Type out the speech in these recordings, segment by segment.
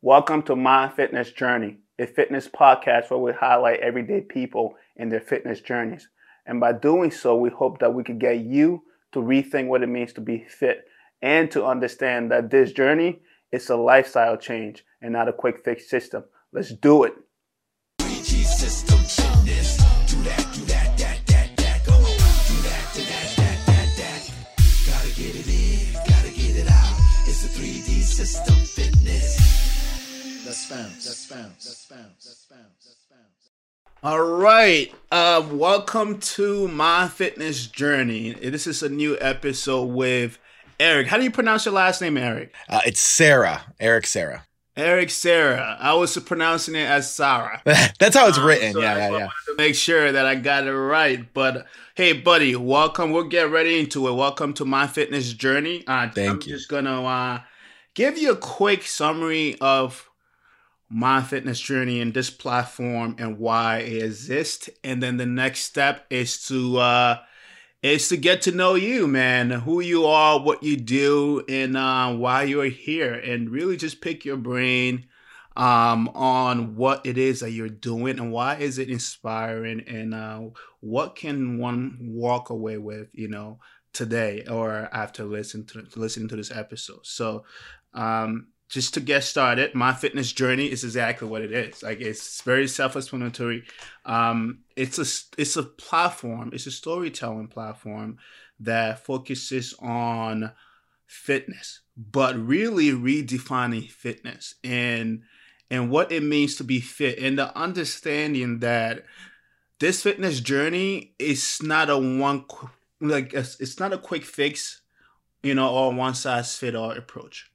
Welcome to My Fitness Journey, a fitness podcast where we highlight everyday people in their fitness journeys. And by doing so, we hope that we could get you to rethink what it means to be fit and to understand that this journey is a lifestyle change and not a quick fix system. Let's do it. Bounce. Bounce. Bounce. Bounce. Bounce. All right. Uh, welcome to my fitness journey. This is a new episode with Eric. How do you pronounce your last name, Eric? Uh, it's Sarah, Eric Sarah. Eric Sarah. I was pronouncing it as Sarah. That's how it's Um, written. so yeah, I yeah, wanted yeah. to Make sure that I got it right. But hey, buddy, welcome. We'll get ready into it. Welcome to my fitness journey. Uh, Thank I'm you. just gonna uh, give you a quick summary of my fitness journey and this platform and why it exists. And then the next step is to uh, is to get to know you, man, who you are, what you do, and uh, why you're here, and really just pick your brain um, on what it is that you're doing and why is it inspiring, and uh, what can one walk away with, you know, today or after listening to listening to this episode. So, um, just to get started, my fitness journey is exactly what it is. Like it's very self-explanatory. Um, it's a it's a platform. It's a storytelling platform that focuses on fitness, but really redefining fitness and and what it means to be fit, and the understanding that this fitness journey is not a one like it's not a quick fix, you know, or one size fit all approach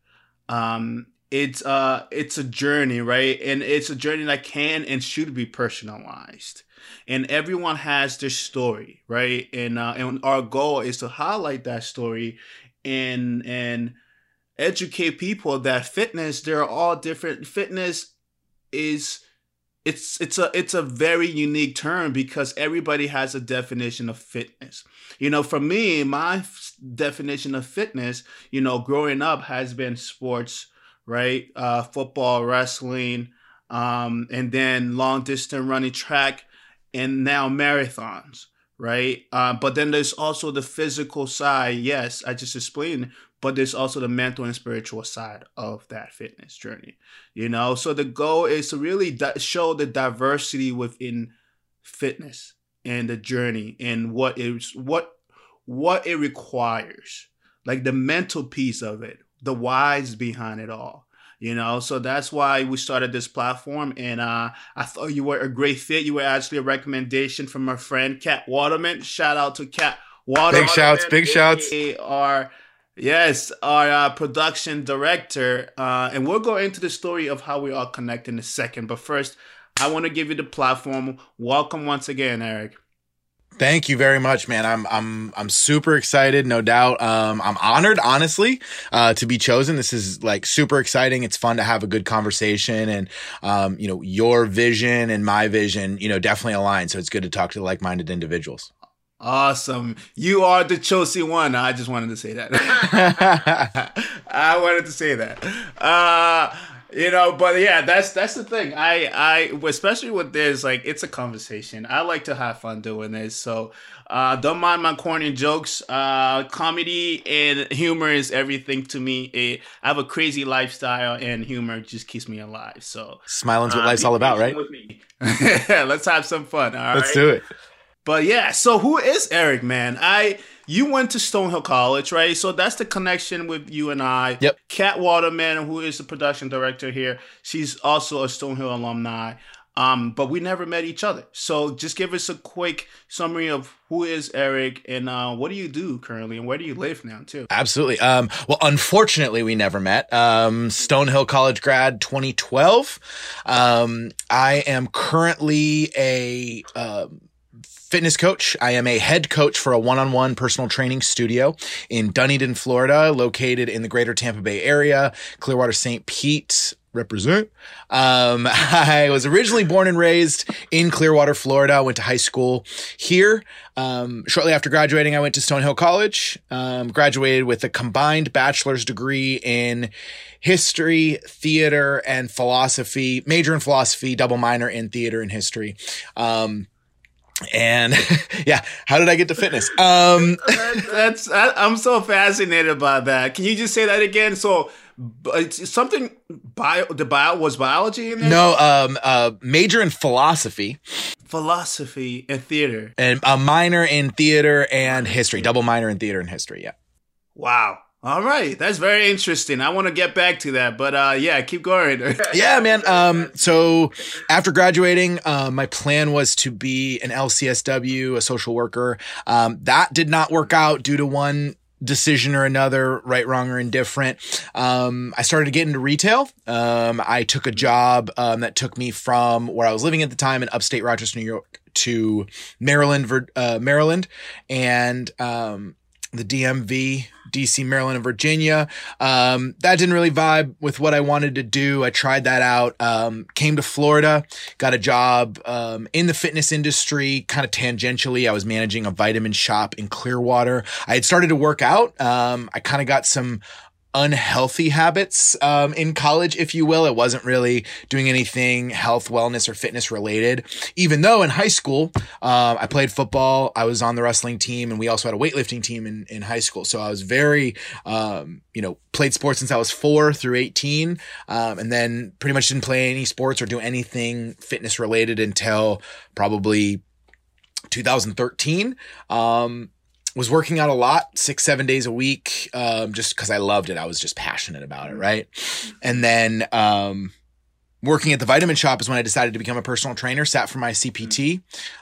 um it's uh it's a journey right? And it's a journey that can and should be personalized. And everyone has their story right? And uh and our goal is to highlight that story and and educate people that fitness they're all different. Fitness is it's it's a it's a very unique term because everybody has a definition of fitness. You know for me my definition of fitness you know growing up has been sports right? Uh football wrestling um and then long distance running track and now marathons right? Uh, but then there's also the physical side yes i just explained but there's also the mental and spiritual side of that fitness journey you know? So the goal is to really di- show the diversity within fitness and the journey and what is what what it requires like the mental piece of it the whys behind it all you know? So that's why we started this platform and uh i thought you were a great fit. You were actually a recommendation from my friend Kat Waterman. Shout out to Kat Waterman. Big shouts, big shouts. our yes our uh, production director uh and we'll go into the story of how we all connect in a second. But first i want to give you the platform. Welcome once again eric Thank you very much, man. I'm I'm I'm super excited, no doubt. Um, I'm honored, honestly, uh, to be chosen. This is like super exciting. It's fun to have a good conversation, and um, you know, your vision and my vision, you know, definitely align. So it's good to talk to like-minded individuals. Awesome. You are the chosen one. I just wanted to say that. I wanted to say that. Uh you know, but yeah, that's that's the thing. I I especially with this like it's a conversation. I like to have fun doing this. So, uh don't mind my corny jokes. Uh comedy and humor is everything to me. It, I have a crazy lifestyle and humor just keeps me alive. So, Smiling's what uh, life's all about, right? patient with me. Let's have some fun. All Let's right? do it. But yeah, so who is Eric, man? I you went to Stonehill College, right? So that's the connection with you and I. Yep. Kat Waterman, who is the production director here, she's also a Stonehill alumni. Um, but we never met each other. So just give us a quick summary of who is Eric and uh, what do you do currently and where do you live now too? Absolutely. Um, well, unfortunately, we never met. Um, Stonehill College grad 2012. Um, I am currently a um, fitness coach. I am a head coach for a one-on-one personal training studio in Dunedin, Florida, located in the greater Tampa Bay area, Clearwater St. Pete, represent. Um, I was originally born and raised in Clearwater, Florida. I went to high school here. Um, shortly after graduating, I went to Stonehill College, um, graduated with a combined bachelor's degree in history, theater, and philosophy, major in philosophy, double minor in theater and history. Um, and yeah, how did I get to fitness? Um, That's I, I'm so fascinated by that. Can you just say that again? So, it's something bio the bio was biology in there. no, um, uh, major in philosophy philosophy and theater. and a minor in theater and history, double minor in theater and history. Yeah. Wow. All right, that's very interesting. I want to get back to that, but uh, yeah, keep going. yeah, man. Um, so after graduating, uh, my plan was to be an LCSW, a social worker. Um, that did not work out due to one decision or another, right, wrong, or indifferent. Um, I started to get into retail. Um, I took a job um, that took me from where I was living at the time in upstate Rochester, New York, to Maryland, uh, Maryland, and um, the DMV, DC, Maryland, and Virginia. Um, that didn't really vibe with what I wanted to do. I tried that out. Um, came to Florida, got a job um, in the fitness industry, kind of tangentially. I was managing a vitamin shop in Clearwater. I had started to work out. Um, I kind of got some unhealthy habits um, in college, if you will. It wasn't really doing anything health, wellness, or fitness related. Even though in high school, um, I played football, I was on the wrestling team, and we also had a weightlifting team in, in high school. So I was very, um, you know, played sports since I was four through 18. Um, and then pretty much didn't play any sports or do anything fitness related until probably 2013. Um, was working out a lot, six, seven days a week, um, just because I loved it. I was just passionate about it, right? And then um, working at the vitamin shop is when I decided to become a personal trainer, sat for my CPT,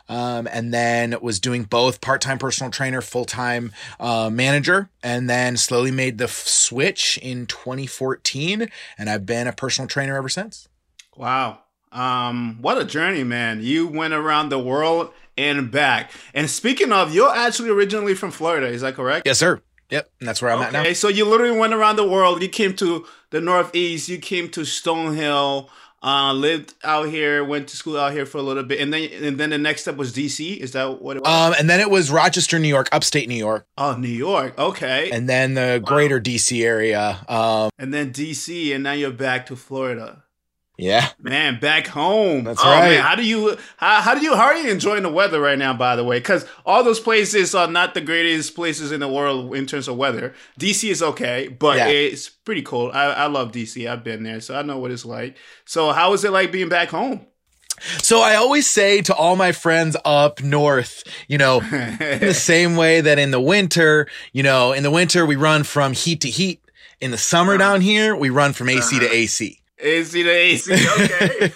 um, and then was doing both part time personal trainer, full time uh, manager, and then slowly made the f- switch in 2014. And I've been a personal trainer ever since. Wow. Um, what a journey, man. You went around the world and back. And speaking of, you're actually originally from Florida, is that correct? Yes, sir. Yep. And that's where I'm at now. Okay, so you literally went around the world. You came to the Northeast, you came to Stonehill, uh, lived out here, went to school out here for a little bit, and then and then the next step was DC. Is that what it was? Um, and then it was Rochester, New York, upstate New York, oh, New York. Okay. and then the greater DC area. Um, and then DC, and now you're back to Florida. Yeah. Man, back home. That's oh, right. Man, how do you how, how do you how are you enjoying the weather right now? By the way, because all those places are not the greatest places in the world in terms of weather. DC is okay, but Yeah. it's pretty cold. I, I love DC. I've been there, so I know what it's like. So how is it like being back home? So I always say to all my friends up north, you know, in the same way that in the winter, you know, in the winter we run from heat to heat. In the summer uh-huh. down here, we run from AC to uh-huh. AC. AC to AC. Okay.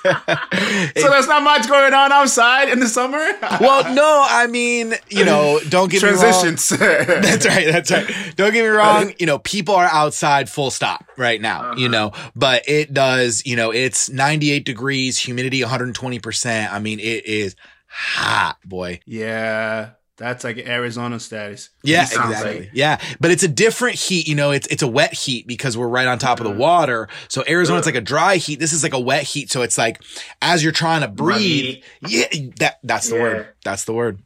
so there's not much going on outside in the summer. well, no, I mean, you know, don't get me wrong. That's right. That's right. Don't get me wrong. You know, people are outside full stop right now, uh-huh. you know, but it does, you know, it's 98 degrees, humidity 120%. I mean, it is hot, boy. yeah, that's like Arizona status. Yeah, exactly. like. Yeah, but it's a different heat. You know, it's it's a wet heat because we're right on top of the water. So Arizona, it's like a dry heat. This is like a wet heat. So it's like as you're trying to breathe. Yeah, that that's the Yeah. word. That's the word.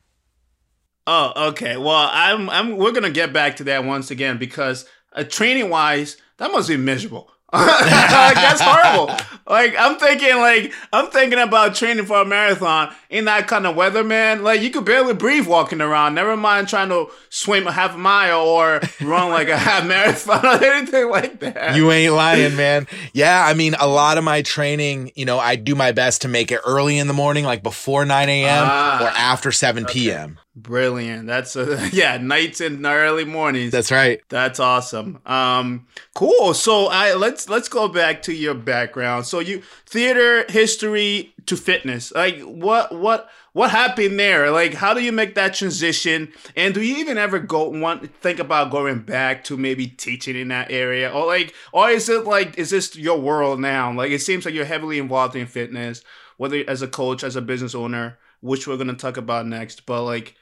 Oh, okay. Well, I'm I'm we're gonna get back to that once again because uh, training wise, that must be miserable. like, that's horrible. Like I'm thinking, like I'm thinking about training for a marathon in that kind of weather, man. Like you could barely breathe walking around. Never mind trying to swim a half mile or run like a half marathon or anything like that. You ain't lying, man. Yeah, I mean, a lot of my training, you know, I do my best to make it early in the morning, like before 9 a.m. Ah, or after 7 p.m. Brilliant. That's a, yeah, nights and early mornings. That's right. That's awesome. Um, cool. So I let's let's go back to your background. So you theater history to fitness. Like what what what happened there? Like how do you make that transition? And do you even ever go want think about going back to maybe teaching in that area? Or like or is it like is this your world now? Like it seems like you're heavily involved in fitness, whether as a coach, as a business owner. which we're gonna talk about next. But like,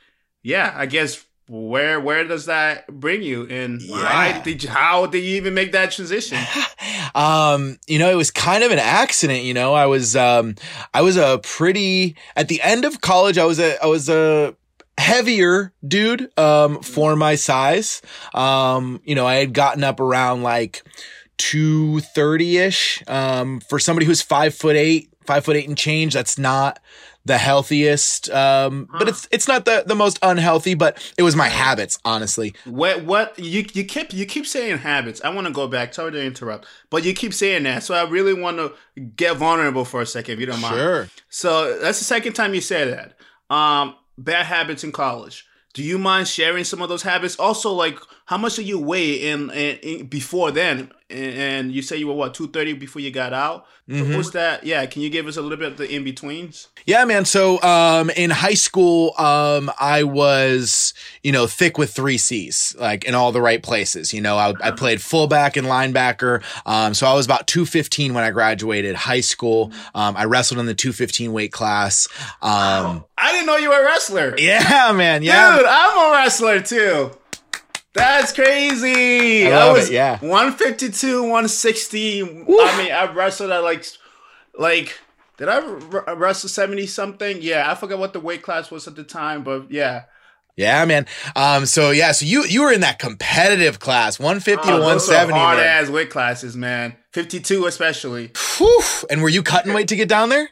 yeah, I guess where where does that bring you, and why did you, how did you even make that transition? um you know it was kind of an accident you know? I was um i was a pretty at the end of college i was a i was a heavier dude um for my size. Um you know i had gotten up around like 230ish um for somebody who's five foot eight five foot eight and change that's not the healthiest um but it's it's not the the most unhealthy but it was my habits honestly What what you you keep you keep saying habits. I want to go back. Sorry to interrupt, but you keep saying that, so I really want to get vulnerable for a second, if you don't mind. sure So that's the second time you said that. Um, bad habits in college. Do you mind sharing some of those habits? Also, like how much did you weigh in, in, in before then? And, you say you were what two thirty before you got out. Mhm. What was that? Yeah, can you give us a little bit of the in betweens? Yeah, man. So, um, in high school, um, I was, you know, thick with three C's, like in all the right places. You know, I, I played fullback and linebacker. Um, so I was about 215 when I graduated high school. Um, I wrestled in the 215 weight class. Um, I didn't know you were a wrestler. yeah, man. Yeah. Dude, I'm a wrestler too. That's crazy. I love was it, yeah. 152, 160. I mean, I wrestled at like, like, did I wrestle 70 something? Yeah, I forgot what the weight class was at the time, but yeah. Yeah, man. Um, so yeah, so you, you were in that competitive class, 150 to Oh, those 170. hard man. ass weight classes, man. 52 especially. Whew. And were you cutting weight to get down there?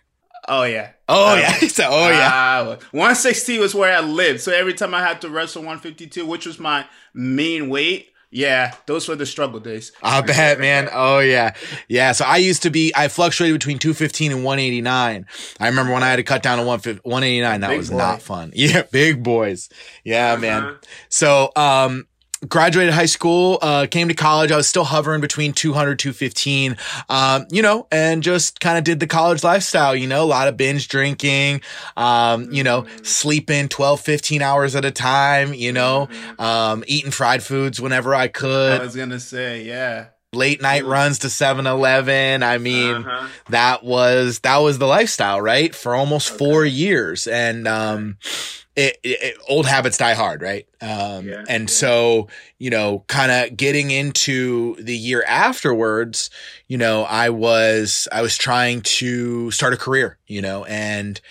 Oh, yeah. Oh, Um, yeah. So, oh, yeah. Ah, 160 was where I lived. So every time I had to wrestle 152, which was my main weight, yeah, those were the struggle days. I bet, man. Oh yeah, yeah. So I used to be. I fluctuated between two fifteen and one eighty nine. I remember when I had to cut down to one one eighty nine. That Big was boy. not fun. Yeah, big boys. Yeah, Uh-huh. man. So, um, graduated high school, uh, came to college. I was still hovering between 200, 215, um, you know, and just kind of did the college lifestyle, you know, a lot of binge drinking, um, you know, sleeping 12, 15 hours at a time, you know, um, eating fried foods whenever I could I was gonna say, yeah. late night runs to 7-Eleven. I mean, Uh-huh. that was that was the lifestyle, right? For almost 4 years and um it, it, old habits die hard, right? Um Yeah, and yeah. so, you know, kind of getting into the year afterwards, you know, I was I was trying to start a career, you know, and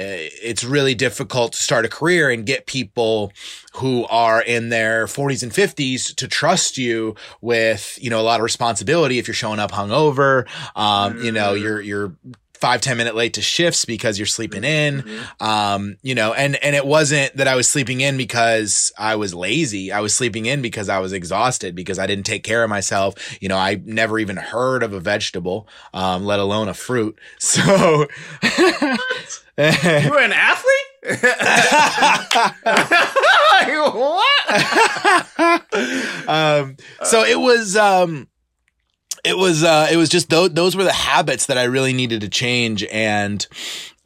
uh, it's really difficult to start a career and get people who are in their 40s and 50s to trust you with you know a lot of responsibility if you're showing up hungover um you know Mhm. you're you're five ten minute late to shifts because you're sleeping in. Um you know and and it wasn't that i was sleeping in because i was lazy. I was sleeping in because i was exhausted because i didn't take care of myself. You know i never even heard of a vegetable um let alone a fruit. So You were an athlete? like, what? um, so it was, um, it was, uh, it was just those, those were the habits that I really needed to change. And,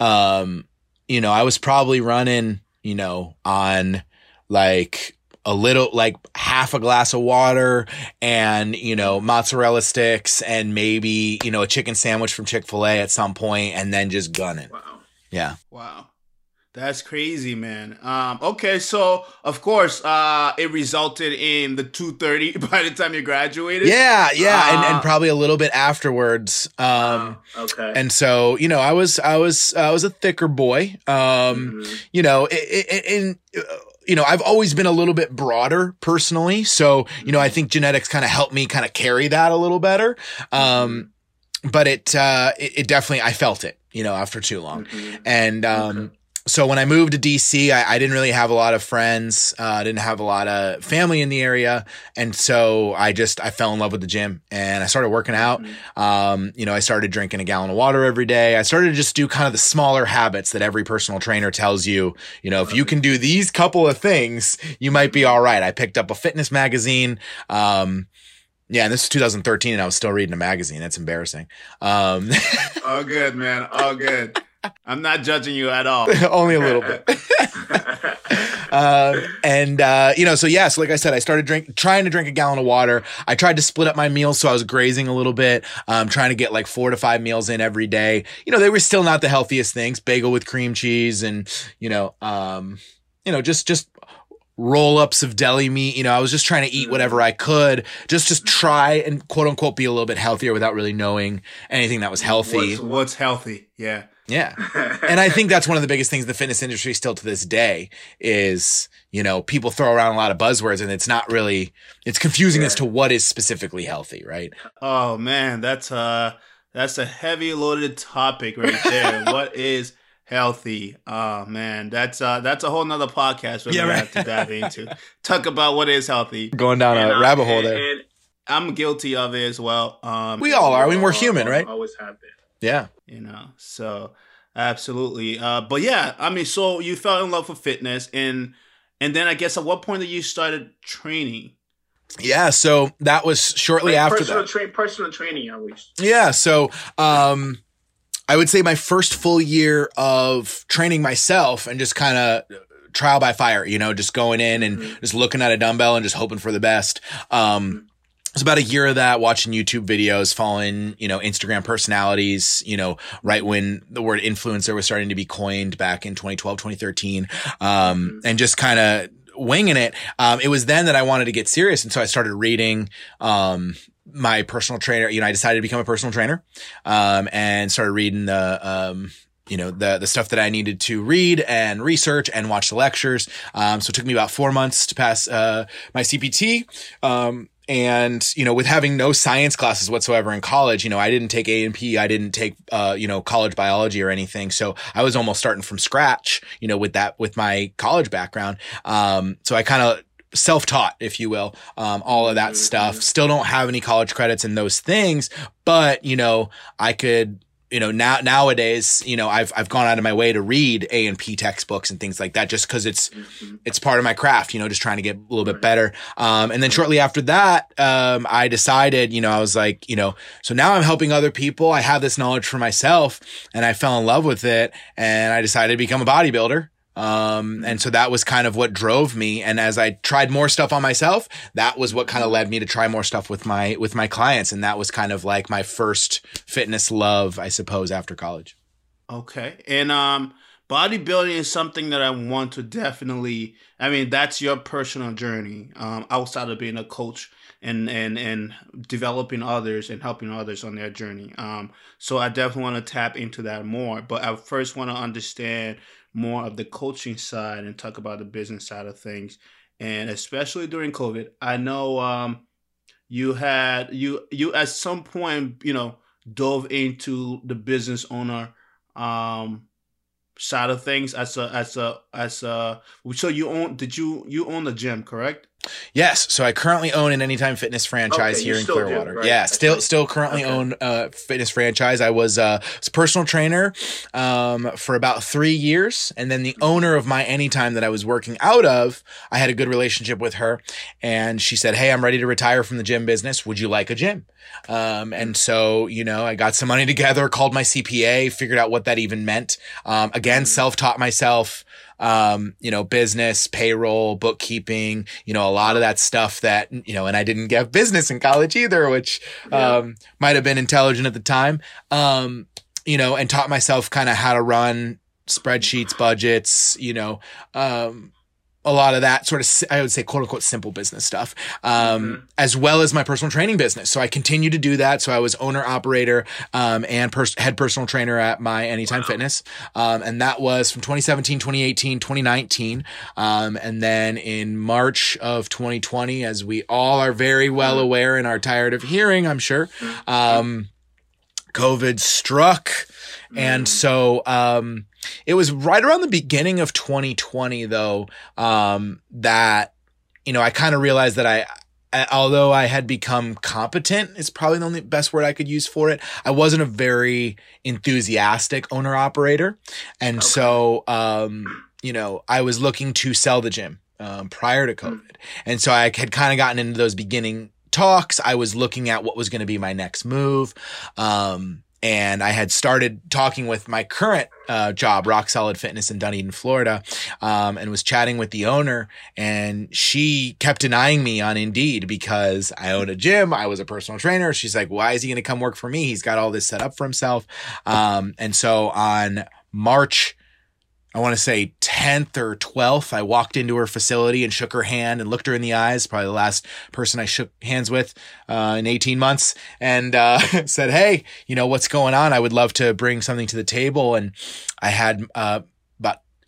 um, you know, I was probably running, you know, on like, a little like half a glass of water and you know mozzarella sticks and maybe you know a chicken sandwich from Chick-fil-A at some point and then just gunning. Wow. Yeah. Wow. That's crazy, man. Um, okay, so of course, uh, it resulted in the 230 by the time you graduated. Yeah, yeah, and, Ah. and probably a little bit afterwards. Um okay. and so you know i was i was i was a thicker boy um Mhm. you know in uh, you know i've always been a little bit broader personally so you know i think genetics kind of helped me kind of carry that a little better um but it uh it, it definitely i felt it you know after too long Mhm. and um so when I moved to DC, I, I didn't really have a lot of friends. Uh, I didn't have a lot of family in the area, and so I just I fell in love with the gym and I started working out. Um, you know, I started drinking a gallon of water every day. I started to just do kind of the smaller habits that every personal trainer tells you. You know, if you can do these couple of things, you might be all right. I picked up a fitness magazine. Um, yeah, and this is 2013, and I was still reading a magazine. That's embarrassing. Um, All good, man. All good. I'm not judging you at all. only a little bit. uh, and uh, you know, so yeah, so like I said, I started drink trying to drink a gallon of water. I tried to split up my meals, so I was grazing a little bit, um, trying to get like four to five meals in every day. You know, they were still not the healthiest things: bagel with cream cheese, and you know, um, you know, just just roll ups of deli meat. You know, I was just trying to eat whatever I could, just just try and quote unquote be a little bit healthier without really knowing anything that was healthy. What's, what's healthy? Yeah. Yeah. and I think that's one of the biggest things in the fitness industry still to this day is, you know, people throw around a lot of buzzwords and it's not really it's confusing as to what is specifically healthy, right? Oh man, that's uh that's a heavy loaded topic right there. what is healthy? Oh man, that's uh that's a whole nother podcast we're Yeah, gonna right. have to dive into. Talk about what is healthy. Going down And, a uh, rabbit hole and- there. and I'm guilty of it as well. Um We all are. I mean, we're human, right? Always have been. Yeah. You know so absolutely uh but yeah i mean so you fell in love with fitness and and then i guess at what point did you started training Yeah, so that was shortly after personal that. train personal training at least Yeah, so um I would say my first full year of training myself and just kind of trial by fire, you know, just going in and just looking at a dumbbell and just hoping for the best. Um it was about a year of that watching YouTube videos, following, you know, Instagram personalities, you know, right when the word influencer was starting to be coined back in 2012, 2013. Um, and just kind of winging it. Um, it was then that I wanted to get serious. And so I started reading, um, my personal trainer, you know, I decided to become a personal trainer, um, and started reading the, um, you know, the, the stuff that I needed to read and research and watch the lectures. Um, so it took me about four months to pass, uh, my CPT. Um, and you know with having no science classes whatsoever in college you know i didn't take a and p i didn't take uh you know college biology or anything. So i was almost starting from scratch you know with that with my college background. Um so i kind of self-taught if you will um all of that stuff. Still don't have any college credits in those things but you know i could you know now nowadays you know i've i've gone out of my way to read a and p textbooks and things like that just because it's it's part of my craft you know just trying to get a little bit better. Um and then shortly after that um i decided you know i was like you know so now i'm helping other people. I have this knowledge for myself and i fell in love with it and i decided to become a bodybuilder um and so that was kind of what drove me. And as i tried more stuff on myself that was what kind of led me to try more stuff with my with my clients. And that was kind of like my first fitness love i suppose after college. Okay. And um bodybuilding is something that i want to definitely i mean that's your personal journey um outside of being a coach and and and developing others and helping others on their journey. Um so i definitely want to tap into that more but i first want to understand more of the coaching side and talk about the business side of things. And especially during covid i know um you had you you at some point you know dove into the business owner um side of things as a as a as a so you own did you you own the gym correct Yes, so I currently own an Anytime Fitness franchise Okay, here in still do, Clearwater. right? Yeah, still still currently Okay. own a fitness franchise. I was uh was a personal trainer um for about 3 years and then the owner of my Anytime that I was working out of, I had a good relationship with her and she said, "Hey, I'm ready to retire from the gym business. Would you like a gym?" Um and so, you know, I got some money together, called my CPA, figured out what that even meant. Um again, self-taught myself um, you know, business, payroll, bookkeeping, you know, a lot of that stuff that, you know, and I didn't get business in college either, which, um, might have been intelligent at the time. Um, you know, and taught myself kind of how to run spreadsheets, budgets, you know, um, a lot of that sort of, I would say, quote unquote, simple business stuff, um, as well as my personal training business. So I continue to do that. So I was owner, operator, um, and pers- head personal trainer at my Anytime Fitness. Um, and that was from 2017, 2018, 2019. Um, and then in March of 2020, as we all are very well aware and are tired of hearing, I'm sure, um, COVID struck. And so, um, it was right around the beginning of 2020 though, um, that, you know, I kind of realized that I, I- although I had become competent, it's probably the only best word I could use for it. I wasn't a very enthusiastic owner operator. And so, um, you know, I was looking to sell the gym, um, prior to COVID. And so I had kind of gotten into those beginning talks. I was looking at what was going to be my next move. Um, and I had started talking with my current uh, job, Rock Solid Fitness in Dunedin, Florida, um, and was chatting with the owner. And she kept denying me on Indeed because I own a gym. I was a personal trainer. She's like, why is he going to come work for me? He's got all this set up for himself. Um, and so on March I want to say 10th or 12th, I walked into her facility and shook her hand and looked her in the eyes. Probably the last person I shook hands with uh, in 18 months and uh, said, Hey, you know, what's going on? I would love to bring something to the table. And I had uh,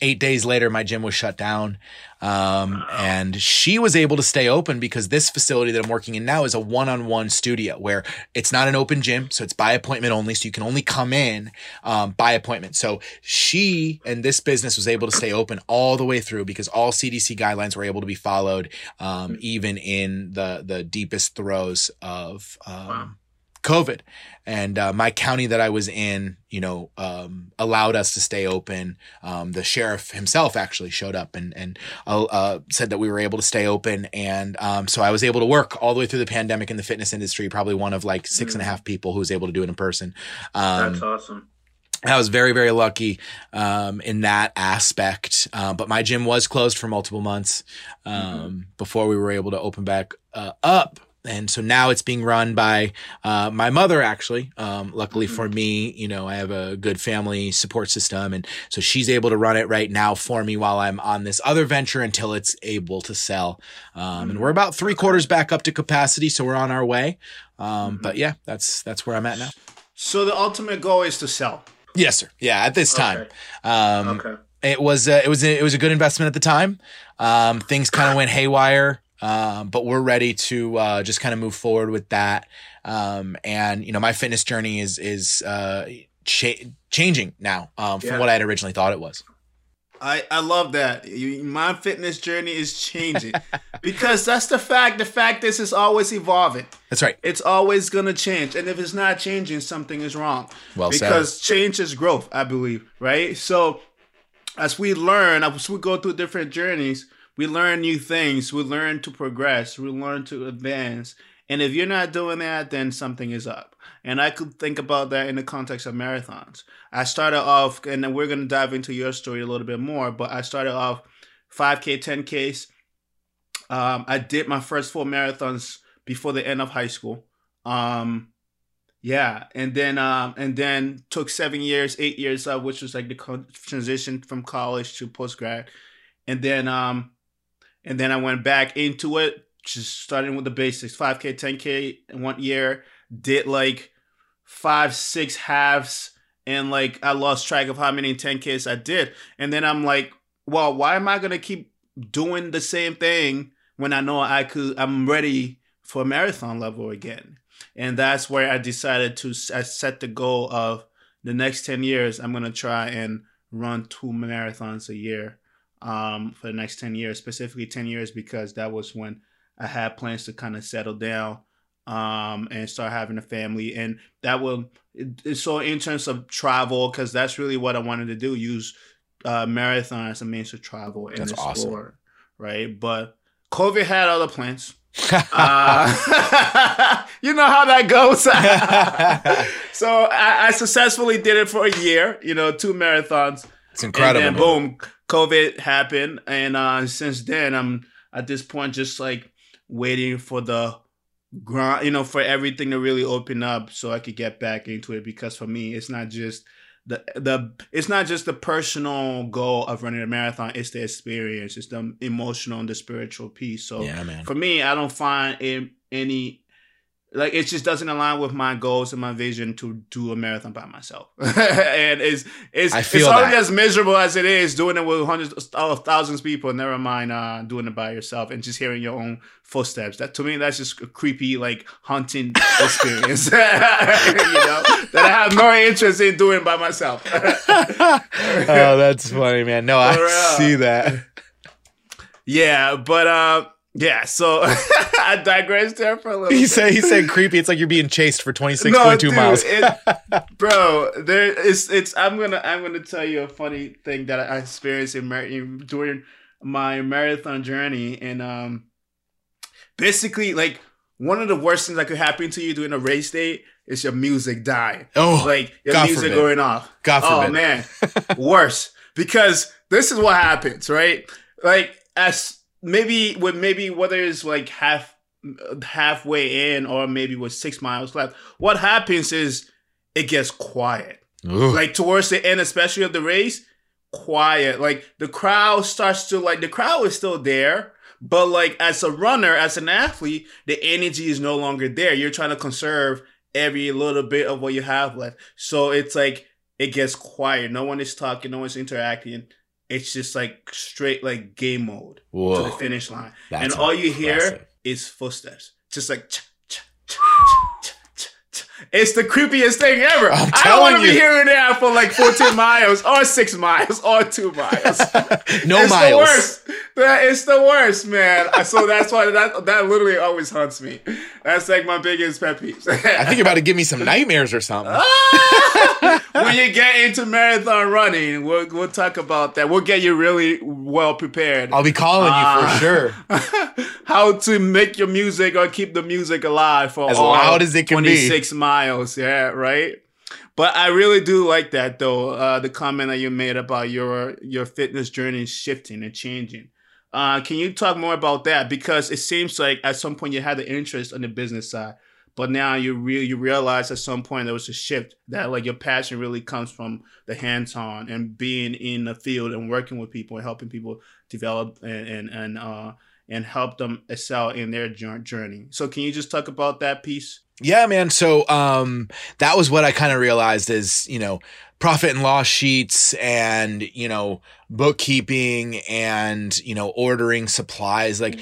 eight days later, my gym was shut down. Um, and she was able to stay open because this facility that I'm working in now is a one on one studio where it's not an open gym. So it's by appointment only. So you can only come in, um, by appointment. So she and this business was able to stay open all the way through because all CDC guidelines were able to be followed, um, even in the, the deepest throes of, um, COVID. And uh, my county that I was in, you know, um, allowed us to stay open. Um, the sheriff himself actually showed up and and uh, uh, said that we were able to stay open. And um, so I was able to work all the way through the pandemic in the fitness industry. Probably one of like six and a half people who was able to do it in person. Um, That's awesome. I was very, very lucky um, in that aspect. Uh, but my gym was closed for multiple months um, before we were able to open back uh, up. And so now it's being run by uh, my mother, actually. Um, luckily for me, you know, I have a good family support system. And so she's able to run it right now for me while I'm on this other venture until it's able to sell. Um, and we're about three quarters back up to capacity. So we're on our way. Um, But yeah, that's that's where I'm at now. So the ultimate goal is to sell. Yes, sir. Yeah, at this time. Okay. Um, Okay. it was uh, it was a, it was a good investment at the time. Um, things kind of went haywire, um, but we're ready to uh, just kind of move forward with that. Um, and you know, my fitness journey is is uh, cha- changing now um, from Yeah. what I had originally thought it was. I, I love that. You, my fitness journey is changing because that's the fact. The fact is, it's always evolving. That's right. It's always gonna change, and if it's not changing, something is wrong. Well said. because change is growth, I believe. Right. So as we learn, as we go through different journeys, we learn new things. We learn to progress. We learn to advance. And if you're not doing that, then something is up. And I could think about that in the context of marathons. I started off, and then we're going to dive into your story a little bit more, but I started off 5K, 10Ks. Um, I did my first four marathons before the end of high school. Um, yeah, and then um, and then took seven years, eight years up, which was like the transition from college to post grad, and then um, and then I went back into it, just starting with the basics, five k, ten k in one year. Did like five, six halves, and like I lost track of how many ten ks I did, and then I'm like, well, why am I gonna keep doing the same thing when I know I could? I'm ready for marathon level again and that's where I decided to I set the goal of the next 10 years I'm going to try and run two marathons a year um, for the next 10 years specifically 10 years because that was when I had plans to kind of settle down um, and start having a family and that will so in terms of travel because that's really what I wanted to do use uh, marathon as a means to travel and That's awesome. explore right but COVID had other plans uh, you know how that goes. so I, I successfully did it for a year, you know, two marathons. It's incredible. And then boom, COVID happened. And uh, since then, I'm at this point just like waiting for the grind, you know, for everything to really open up so I could get back into it. Because for me, it's not just the the it's not just the personal goal of running a marathon it's the experience it's the emotional and the spiritual piece so yeah, for me, I don't find it any like it just doesn't align with my goals and my vision to do a marathon by myself. and it's it's it's already that. as miserable as it is doing it with hundreds of thousands of people. Never mind uh, doing it by yourself and just hearing your own footsteps. That to me, that's just a creepy like hunting experience. you know that I have no interest in doing by myself. oh, that's funny, man. No, I see that. yeah, but uh, yeah. So I digressed there for a little. He bit. said he said creepy. It's like you're being chased for 26.2 dude, miles. it- bro, there is it's I'm gonna I'm gonna tell you a funny thing that I experienced in, mar- during my marathon journey and um basically like one of the worst things that could happen to you during a race day is your music dying. Oh, like your God music forbid. going off. God Oh forbid. man, worse because this is what happens, right? Like as maybe with maybe whether it's like half halfway in or maybe with six miles left, what happens is it gets quiet. Ooh. Like towards the end, especially of the race, quiet. Like the crowd starts to like the crowd is still there. But like as a runner, as an athlete, the energy is no longer there. You're trying to conserve every little bit of what you have left. So it's like it gets quiet. No one is talking. No one's interacting. It's just like straight like game mode to the finish line, That's and all you hear is footsteps, just like. ch- ch- ch- It's the creepiest thing ever. I'm I don't want to be you. hearing that for like 14 miles or six miles or two miles. no it's miles. the worst. That is the worst, man. So that's why that that literally always haunts me. That's like my biggest pet peeve. I think you're about to give me some nightmares or something. when you get into marathon running, we'll we'll talk about that. We'll get you really well prepared. I'll be calling you Ah. for sure. How to make your music or keep the music alive for As all loud as it can be. 26 miles. Yeah, right. But I really do like that though. Uh, the comment that you made about your your fitness journey shifting and changing. Uh, can you talk more about that? Because it seems like at some point you had the interest on the business side, but now you re- you realize at some point there was a shift that like your passion really comes from the hands on and being in the field and working with people and helping people develop and and and uh and help them excel in their journey. So can you just talk about that piece? Yeah, man. So um that was what I kind of realized is, you know, profit and loss sheets and, you know, bookkeeping and, you know, ordering supplies like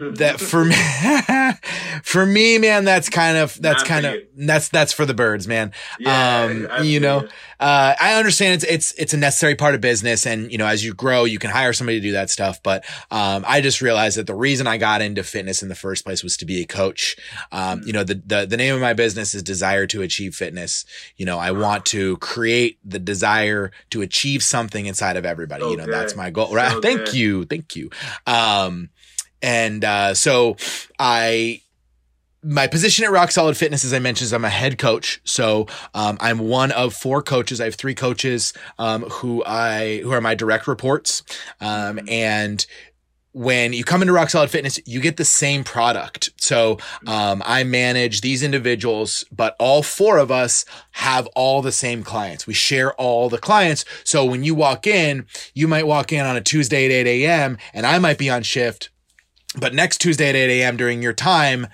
that for me for me, man, that's kind of that's Not kind of you. that's that's for the birds, man. um you know, uh I understand it's it's it's a necessary part of business and, you know, as you grow, you can hire somebody to do that stuff, but um I just realized that the reason I got into fitness in the first place was to be a coach. Um you know, the the the name of my business is Desire to Achieve Fitness. You know, I want to create the desire to achieve something inside of everybody. You know, that's my goal. Right? So Thank good. you. Thank you. Um and uh so I my position at Rock Solid Fitness, as I mentioned, is I'm a head coach. So um, I'm one of four coaches. I have three coaches um, who I who are my direct reports. Um, and when you come into Rock Solid Fitness, you get the same product. So um, I manage these individuals, but all four of us have all the same clients. We share all the clients. So when you walk in, you might walk in on a Tuesday at 8 a.m. and I might be on shift. But next Tuesday at 8 a.m. during your time,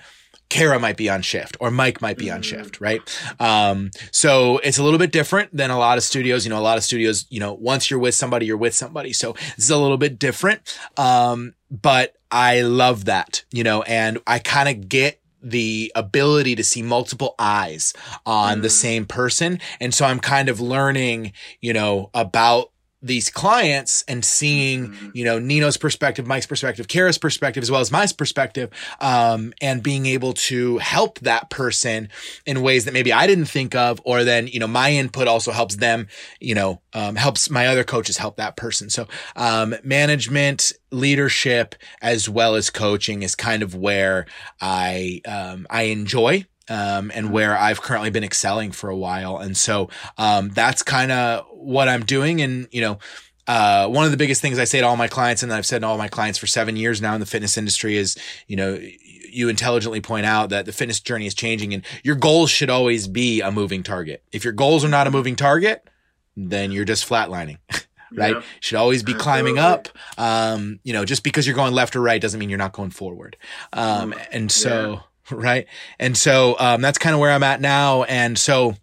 Kara might be on shift or Mike might be on shift, right? Um, so it's a little bit different than a lot of studios. You know, a lot of studios, you know, once you're with somebody, you're with somebody. So this is a little bit different. Um, but I love that, you know, and I kind of get the ability to see multiple eyes on the same person. And so I'm kind of learning, you know, about these clients and seeing, you know, Nino's perspective, Mike's perspective, Kara's perspective, as well as my perspective, um, and being able to help that person in ways that maybe I didn't think of, or then, you know, my input also helps them, you know, um, helps my other coaches help that person. So, um, management, leadership, as well as coaching is kind of where I, um, I enjoy um, and where I've currently been excelling for a while. And so, um, that's kind of what I'm doing. And, you know, uh, one of the biggest things I say to all my clients, and I've said to all my clients for seven years now in the fitness industry is, you know, you intelligently point out that the fitness journey is changing and your goals should always be a moving target. If your goals are not a moving target, then you're just flatlining. Right. Yeah. Should always be climbing up. Um, you know, just because you're going left or right doesn't mean you're not going forward. Um, and so, right. And so, um, that's kind of where I'm at now. And so,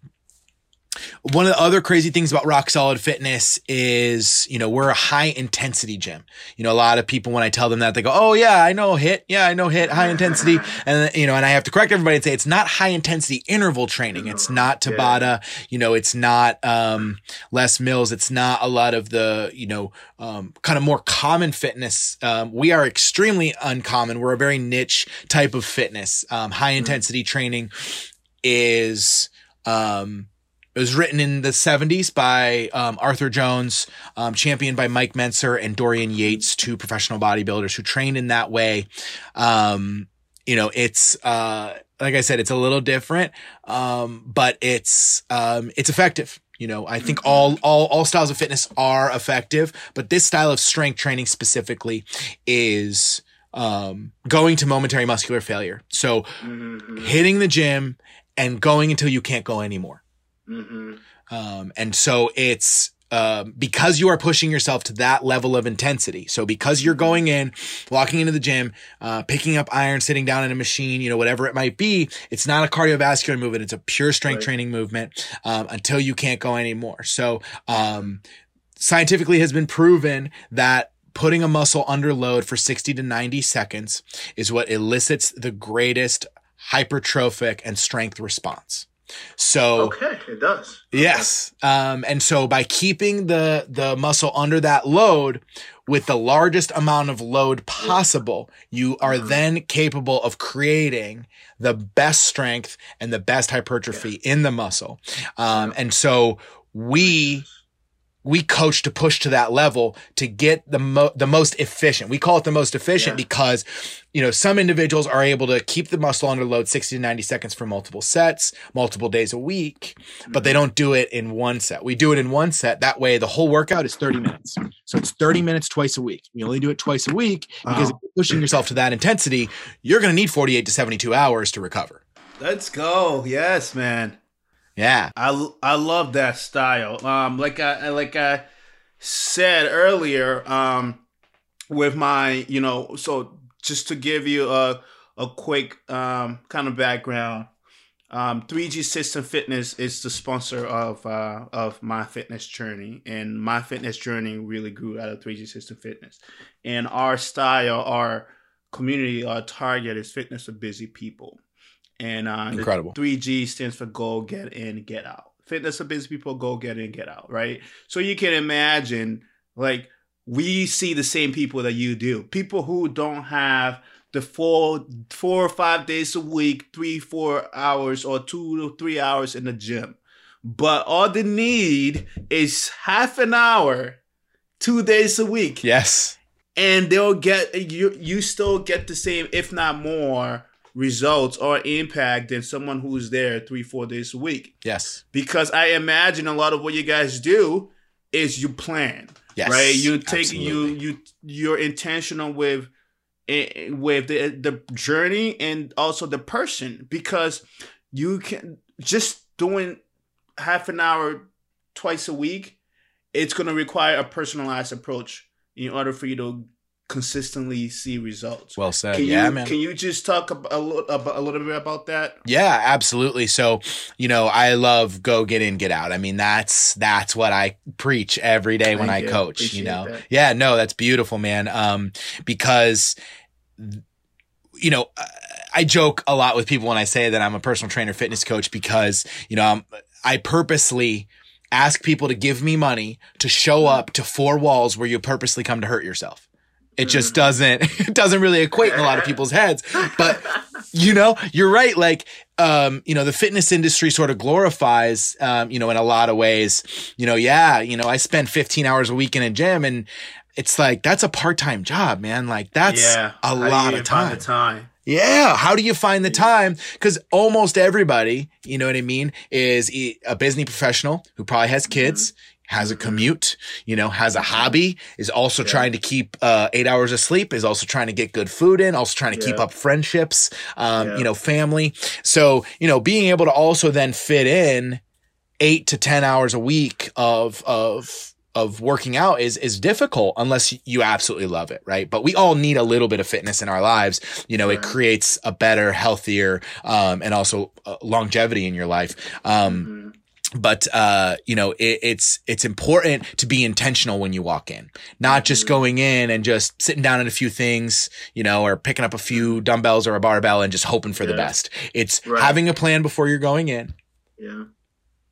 one of the other crazy things about Rock Solid Fitness is, you know, we're a high intensity gym. You know, a lot of people, when I tell them that, they go, Oh, yeah, I know HIIT. Yeah, I know HIIT high intensity. And, you know, and I have to correct everybody and say it's not high intensity interval training. It's not Tabata. You know, it's not, um, Les Mills. It's not a lot of the, you know, um, kind of more common fitness. Um, we are extremely uncommon. We're a very niche type of fitness. Um, high intensity training is, um, it was written in the 70s by um, Arthur Jones, um, championed by Mike Mentzer and Dorian Yates, two professional bodybuilders who trained in that way um, you know, it's, uh, like I said, it's a little different. Um, but it's, um, it's effective. You know, I think all, all, all styles of fitness are effective, but this style of strength training specifically is, um, going to momentary muscular failure. So Mm-hmm. hitting the gym and going until you can't go anymore. Mm-hmm. Um, and so it's, um, because you are pushing yourself to that level of intensity. So because you're going in, walking into the gym, uh, picking up iron, sitting down in a machine, you know, whatever it might be, it's not a cardiovascular movement. It's a pure strength Right. training movement, um, until you can't go anymore. So, um, scientifically has been proven that putting a muscle under load for 60 to 90 seconds is what elicits the greatest hypertrophic and strength response. So, Okay, it does. Yes. Um, and so by keeping the, the muscle under that load with the largest amount of load possible, you are then capable of creating the best strength and the best hypertrophy in the muscle. Um, and so we, we coach to push to that level to get the mo- the most efficient. We call it the most efficient Yeah. because, you know, some individuals are able to keep the muscle under load 60 to 90 seconds for multiple sets, multiple days a week, but they mm-hmm. don't do it in one set. We do it in one set. That way the whole workout is 30 minutes. So it's 30 minutes twice a week. You only do it twice a week because if Wow. you're pushing yourself to that intensity, you're going to need 48 to 72 hours to recover. Let's go. Yes, man. Yeah. I I love that style. Um, like I like I said earlier, um, with my you know, so just to give you a a quick um kind of background, um, 3G System Fitness is the sponsor of uh of my fitness journey, and my fitness journey really grew out of 3G System Fitness, and our style, our community, our target is fitness for busy people. And uh, Incredible. 3G stands for go, get in, get out. Fitness for busy people, go, get in, get out, right? So you can imagine, like, we see the same people that you do. People who don't have the four, four or five days a week, three, four hours, or two to three hours in the gym. But all they need is half an hour, two days a week Yes. and they'll get you you still get the same if not more results or impact than someone who's there three four days a week Yes. because i imagine a lot of what you guys do is you plan Yes. right you take absolutely. you you you're intentional with eh, with the the journey and also the person because you can just doing half an hour twice a week it's going to require a personalized approach in order for you to consistently see results Well said. can yeah, you man. can you just talk a, little about, a little bit about that Yeah, absolutely. So, you know, I love go get in, get out. I mean, that's that's what I preach every day when I you. coach, you know. that. Yeah, no, that's beautiful, man. Um because you know, I- I joke a lot with people when I say that I'm a personal trainer fitness coach because, you know, I'm, I purposely ask people to give me money to show up to four walls where you purposely come to hurt yourself. It just doesn't, it doesn't really equate in a lot of people's heads. But you know, you're right. Like, um, you know, the fitness industry sort of glorifies, um, you know, in a lot of ways, you know, yeah, you know, I spend 15 hours a week in a gym and it's like, that's a part-time job, man. Like that's yeah a lot of time. time Yeah. How do you find the time? Cause almost everybody, you know what I mean, is a business professional who probably has kids, has a commute, you know, has a hobby, is also trying to keep, uh, eight hours of sleep, is also trying to get good food in, also trying to keep up friendships, um, Yeah. you know, family. So, you know, being able to also then fit in eight to 10 hours a week of, of, of working out is is difficult unless you absolutely love it, right? But we all need a little bit of fitness in our lives. You know, it creates a better, healthier, um, and also uh, longevity in your life. Um, Mhm. But uh you know it, it's it's important to be intentional when you walk in. Not just Mhm. going in and just sitting down at a few things you know or picking up a few dumbbells or a barbell and just hoping for the best. It's Right. having a plan before you're going in. Yeah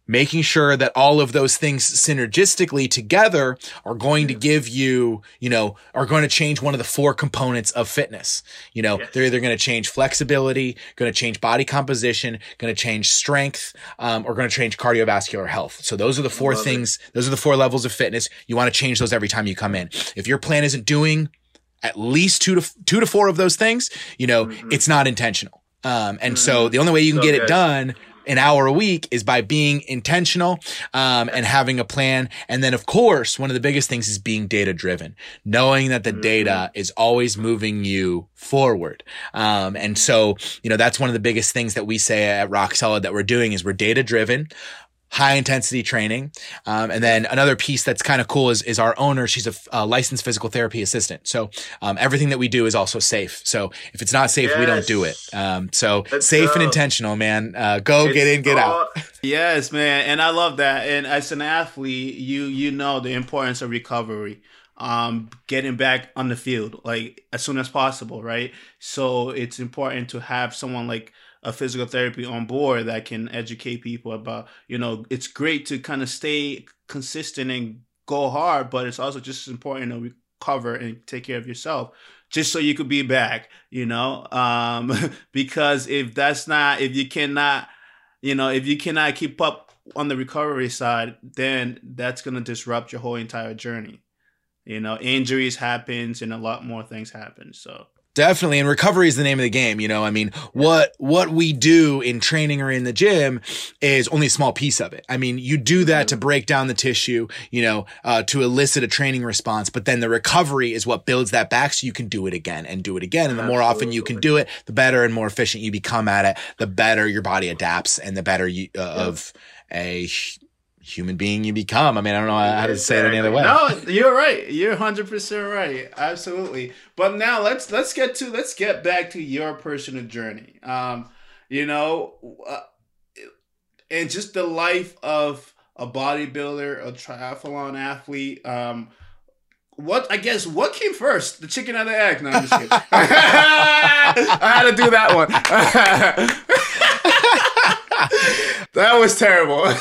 making sure that all of those things synergistically together are going to give you, you know, are going to change one of the four components of fitness. You know, Yes. they're either going to change flexibility, going to change body composition, going to change strength, um, or going to change cardiovascular health. So those are the four Love it. things. Those are the four levels of fitness. You want to change those every time you come in. If your plan isn't doing at least two to two to four of those things, you know, it's not intentional. Um, and so the only way you can So get it done an hour a week is by being intentional um, and having a plan. And then, of course, one of the biggest things is being data driven, knowing that the data is always moving you forward. Um, and so, you know, that's one of the biggest things that we say at Rock Solid that we're doing is we're data driven high intensity training. Um, and then another piece that's kind of cool is, is our owner. She's a licensed physical therapy assistant. So, um, everything that we do is also safe. So if it's not safe, we don't do it. Um, so Let's safe and intentional, man. Uh, go get in, get out. Yes, man, and I love that. And as an athlete, you you know the importance of recovery, um, getting back on the field like as soon as possible, right? So it's important to have someone like a physical therapy on board that can educate people about. You know, it's great to kind of stay consistent and go hard, but it's also just as important to recover and take care of yourself just so you could be back you know um because if that's not if you cannot you know if you cannot keep up on the recovery side then that's going to disrupt your whole entire journey you know injuries happens and a lot more things happen so Definitely. And recovery is the name of the game. You know, I mean, what, what we do in training or in the gym is only a small piece of it. I mean, you do that to break down the tissue, you know, uh, to elicit a training response, but then the recovery is what builds that back so you can do it again and do it again. And the more often you can do it, the better and more efficient you become at it, the better your body adapts and the better you, uh, of a human being you become. I mean, I don't know how to say it any other way. No, you're right. You're 100% right. Absolutely. But now let's let's get to let's get back to your personal journey. Um, you know, uh, and just the life of a bodybuilder, a triathlon athlete. Um, what I guess what came first, the chicken or the egg? No, I'm just kidding. I had to do that one. that was terrible. no,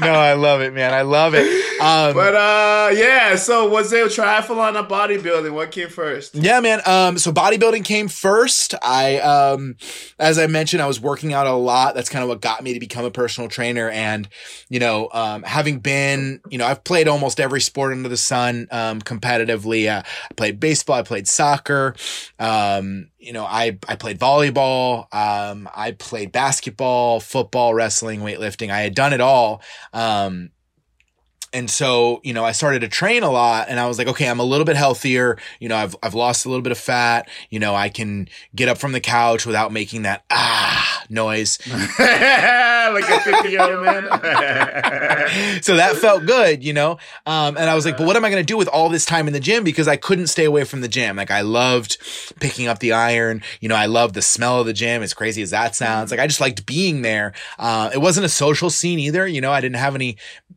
no, I love it, man. I love it. Um, But uh, yeah. So was there triathlon or bodybuilding? What came first? Yeah, man. Um, so bodybuilding came first. I, um, as I mentioned, I was working out a lot. That's kind of what got me to become a personal trainer. And, you know, um, having been, you know, I've played almost every sport under the sun, um, competitively. Uh, I played baseball. I played soccer. Um, you know, I, I played volleyball. Um, I played basketball, football, wrestling, weightlifting. I had done it all. Um, and so, you know, I started to train a lot and I was like, okay, I'm a little bit healthier. You know, I've, I've lost a little bit of fat. You know, I can get up from the couch without making that ah noise. like a 50 year old man. so that felt good, you know? Um, and I was like, but what am I going to do with all this time in the gym? Because I couldn't stay away from the gym. Like I loved picking up the iron. You know, I loved the smell of the gym. As crazy as that sounds. Like I just liked being there. Uh, it wasn't a social scene either. You know, I didn't have any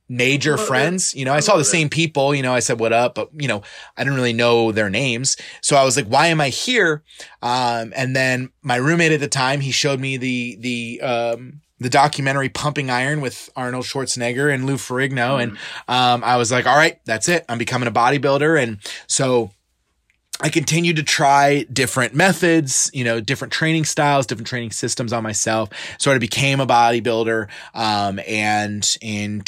major it. friends. You know, I, I saw the it. same people, you know, I said what up, but you know, I didn't really know their names. So I was like, why am I here? Um, and then my roommate at the time, he showed me the, the, um, the documentary Pumping Iron with Arnold Schwarzenegger and Lou Ferrigno. And, um, I was like, all right, that's it. I'm becoming a bodybuilder. And so, I continued to try different methods, you know, different training styles, different training systems on myself. Sort of became a bodybuilder. Um, and in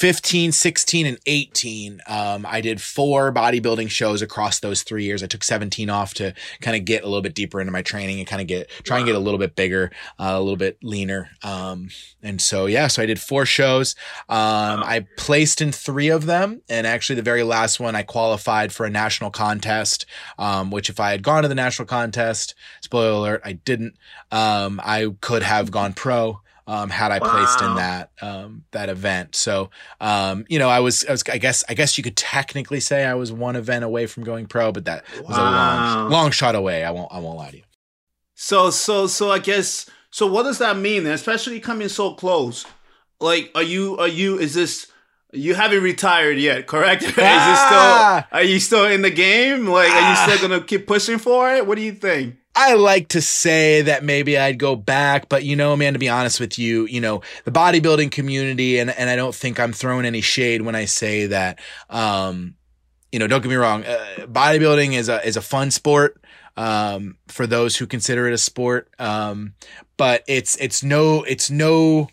2015, 16, and 18, um, I did four bodybuilding shows across those three years. I took 17 off to kind of get a little bit deeper into my training and kind of get, try and get a little bit bigger, uh, a little bit leaner. Um, and so, yeah, so I did four shows. Um, I placed in three of them. And actually the very last one, I qualified for a national contest, um, which if I had gone to the national contest, spoiler alert, I didn't, um, I could have gone pro. Um, had I placed in that um, that event, so um, you know, I was, I was, I guess, I guess you could technically say I was one event away from going pro, but that was a long, long shot away. I won't, I won't lie to you. So so so I guess so what does that mean? Especially coming so close. Like are you are you is this you haven't retired yet, correct? is it still Ah! are you still in the game? Like are you still gonna keep pushing for it? What do you think? I like to say that maybe I'd go back, but you know, man, to be honest with you, you know, the bodybuilding community, and, and I don't think I'm throwing any shade when I say that, um, you know, don't get me wrong. Uh, bodybuilding is a, is a fun sport. Um, for those who consider it a sport. Um, but it's, it's no, it's no,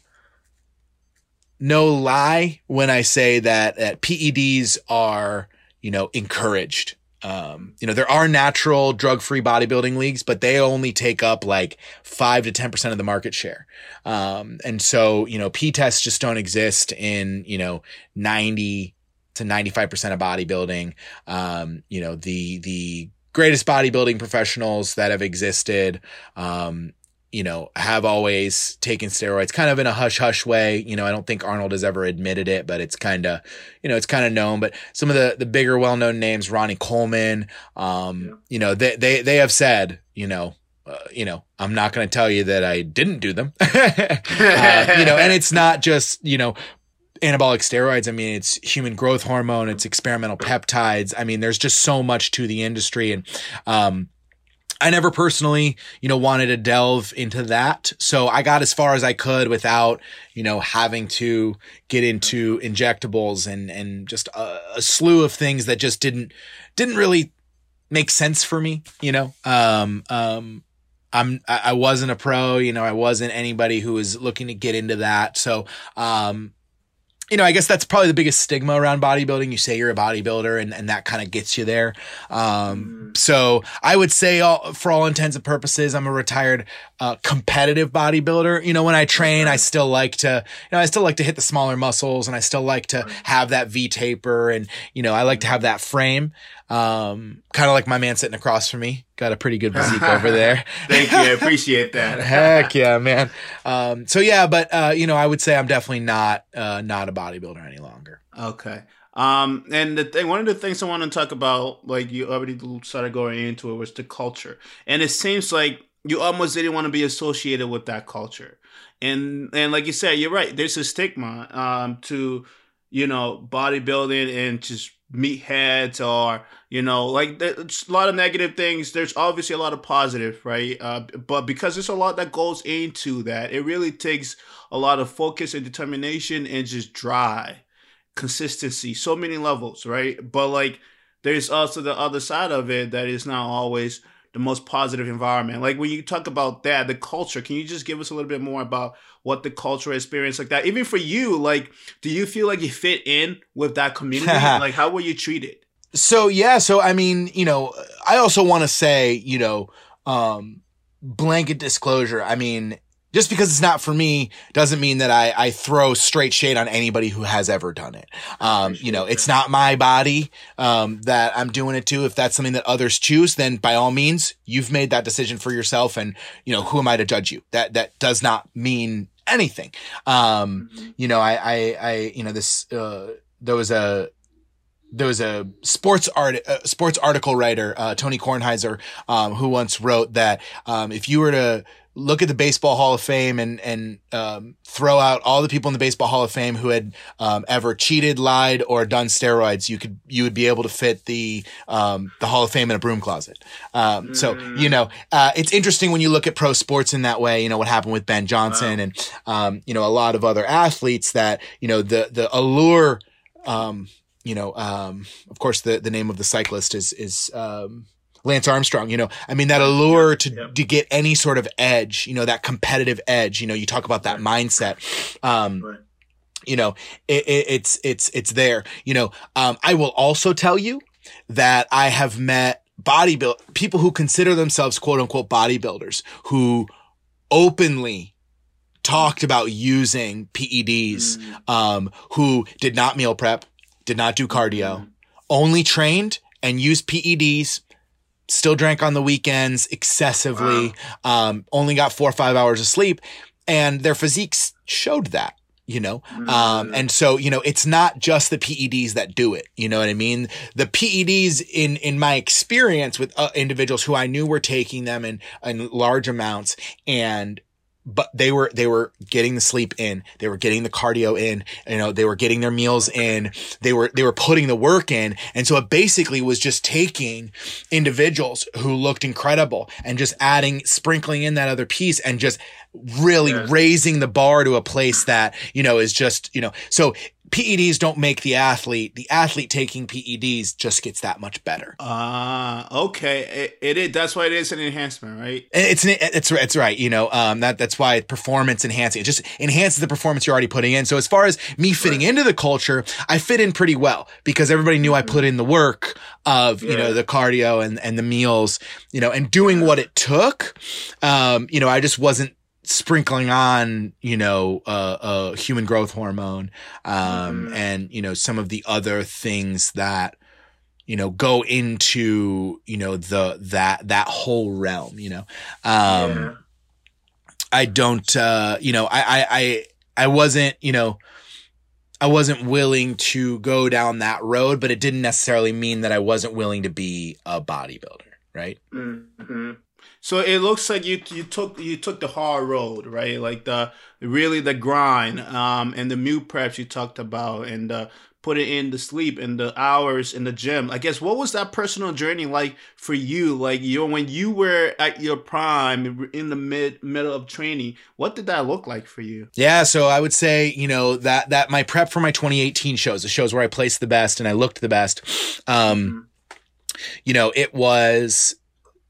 no lie when I say that, that PEDs are you know, encouraged. Um, you know, there are natural drug free bodybuilding leagues, but they only take up like five to 10% of the market share. Um, and so, you know, P tests just don't exist in, you know, 90 to 95% of bodybuilding. Um, you know, the, the greatest bodybuilding professionals that have existed, um, you know, have always taken steroids kind of in a hush hush way. You know, I don't think Arnold has ever admitted it, but it's kind of, you know, it's kind of known. But some of the, the bigger well known names, Ronnie Coleman, um, yeah. you know, they, they, they have said, you know, uh, you know, I'm not going to tell you that I didn't do them, uh, you know, and it's not just, you know, anabolic steroids. I mean, it's human growth hormone, it's experimental peptides. I mean, there's just so much to the industry. And, um, I never personally, you know, wanted to delve into that. So I got as far as I could without, you know, having to get into injectables and, and just a, a slew of things that just didn't, didn't really make sense for me, you know? Um, um, I'm, I wasn't a pro, you know, I wasn't anybody who was looking to get into that. So, um, you know, I guess that's probably the biggest stigma around bodybuilding. You say you're a bodybuilder and, and that kind of gets you there. Um, mm. so I would say all, for all intents and purposes, I'm a retired, uh, competitive bodybuilder. You know, when I train, I still like to, you know, I still like to hit the smaller muscles and I still like to have that V taper and, you know, I like to have that frame. Um, kind of like my man sitting across from me. Got a pretty good physique over there. Thank you. I appreciate that. Heck yeah, man. Um, so yeah, but, uh, you know, I would say I'm definitely not, uh, not a bodybuilder any longer. Okay. Um, and the thing, one of the things I want to talk about, like you already started going into it, was the culture. And it seems like you almost didn't want to be associated with that culture. And and like you said, you're right. There's a stigma um, to you know bodybuilding and just meatheads or you know like there's a lot of negative things. There's obviously a lot of positive right? Uh, but because there's a lot that goes into that it really takes a lot of focus and determination and just dry consistency so many levels right? But like there's also the other side of it that is not always the most positive environment. Like when you talk about that the culture can you just give us a little bit more about what the cultural experience like that? Even for you like do you feel like you fit in with that community? Like how were you treated so yeah so i mean you know i also want to say you know um blanket disclosure i mean just because it's not for me doesn't mean that I, I throw straight shade on anybody who has ever done it. Um, you know, it's not my body, um, that I'm doing it to. If that's something that others choose, then by all means, you've made that decision for yourself. And, you know, who am I to judge you? That, that does not mean anything. Um, mm-hmm. you know, I, I, I, you know, this, uh, there was a, there was a sports art, uh, sports article writer, uh, Tony Kornheiser, um, who once wrote that, um, if you were to look at the Baseball Hall of Fame and and um, throw out all the people in the Baseball Hall of Fame who had um, ever cheated, lied, or done steroids, you could you would be able to fit the um, the Hall of Fame in a broom closet. Mm. So you know uh, it's interesting when you look at pro sports in that way. You know what happened with Ben Johnson wow. and um, you know a lot of other athletes that you know the the allure. Um, you know, of course, the the name of the cyclist is is Lance Armstrong, you know, I mean, that allure to, yep. to get any sort of edge, you know, that competitive edge, you know, you talk about that right. mindset. Um, right. you know, it, it, it's, it's, it's there, you know, um, I will also tell you that I have met bodybuild people who consider themselves quote unquote bodybuilders who openly talked about using PEDs, mm. um, who did not meal prep, did not do cardio, mm. only trained and used PEDs still drank on the weekends excessively, wow. um, only got four or five hours of sleep, and their physiques showed that. You know, mm-hmm. um, and so, you know, it's not just the PEDs that do it. You know what I mean? The PEDs in, in my experience with uh, individuals who I knew were taking them in, in large amounts and but they were they were getting the sleep in. They were getting the cardio in. You know they were getting their meals in. They were they were putting the work in. And so it basically was just taking individuals who looked incredible and just adding sprinkling in that other piece and just really yeah. raising the bar to a place that you know is just you know so PEDs don't make the athlete. The athlete taking PEDs just gets that much better. Ah, okay. It, it is. That's why it is an enhancement, right? And It's an, it's it's right. You know, um, that that's why performance enhancing. It just enhances the performance you're already putting in. So as far as me fitting into the culture, I fit in pretty well because everybody knew I put in the work of you know the cardio and and the meals, you know, and doing what it took. Um, you know, I just wasn't sprinkling on you know uh, uh human growth hormone um Mhm. and you know some of the other things that you know go into you know the that that whole realm you know um yeah. i don't uh you know I, I i i wasn't you know i wasn't willing to go down that road but it didn't necessarily mean that i wasn't willing to be a bodybuilder right hmm So it looks like you you took you took the hard road, right? Like the really the grind, um, and the meal preps you talked about, and uh, put it in the sleep and the hours in the gym. I guess what was that personal journey like for you? Like you when you were at your prime in the mid middle of training, what did that look like for you? Yeah, so I would say, you know, that that my prep for my 2018 shows, the shows where I placed the best and I looked the best, um, you know, it was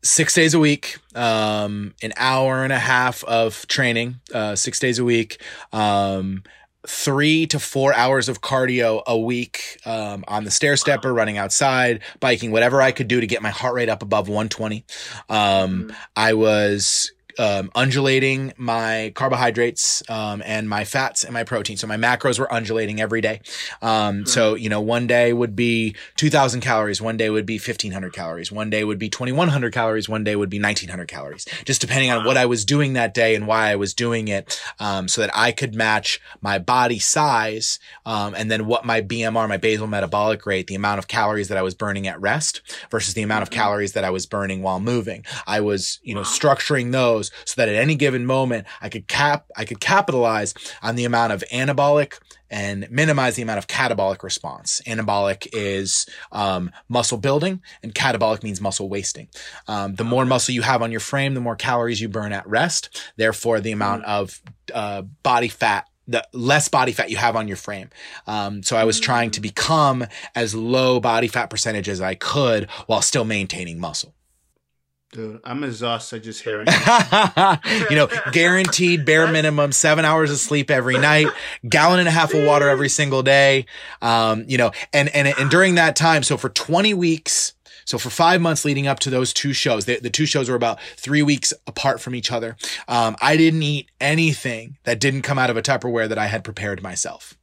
six days a week, um, an hour and a half of training, uh, six days a week, um, three to four hours of cardio a week um, on the stair stepper, running outside, biking, whatever I could do to get my heart rate up above 120. Um, I was um, undulating my carbohydrates um, and my fats and my protein. So my macros were undulating every day. Um, So, you know, one day would be 2000 calories, one day would be 1500 calories, one day would be 2100 calories, one day would be 1900 calories, just depending on what I was doing that day and why I was doing it um, so that I could match my body size um, and then what my BMR, my basal metabolic rate, the amount of calories that I was burning at rest versus the amount of calories that I was burning while moving. I was, you know, structuring those so that at any given moment I could cap, I could capitalize on the amount of anabolic and minimize the amount of catabolic response. Anabolic is um, muscle building, and catabolic means muscle wasting. Um, the more muscle you have on your frame, the more calories you burn at rest. Therefore, the amount of uh, body fat the less body fat you have on your frame. Um, so I was trying to become as low body fat percentage as I could while still maintaining muscle. Dude, I'm exhausted just hearing. you know, guaranteed bare minimum seven hours of sleep every night, gallon and a half of water every single day. Um, you know, and, and, and during that time, so for 20 weeks, so for five months leading up to those two shows, the, the two shows were about three weeks apart from each other. Um, I didn't eat anything that didn't come out of a Tupperware that I had prepared myself.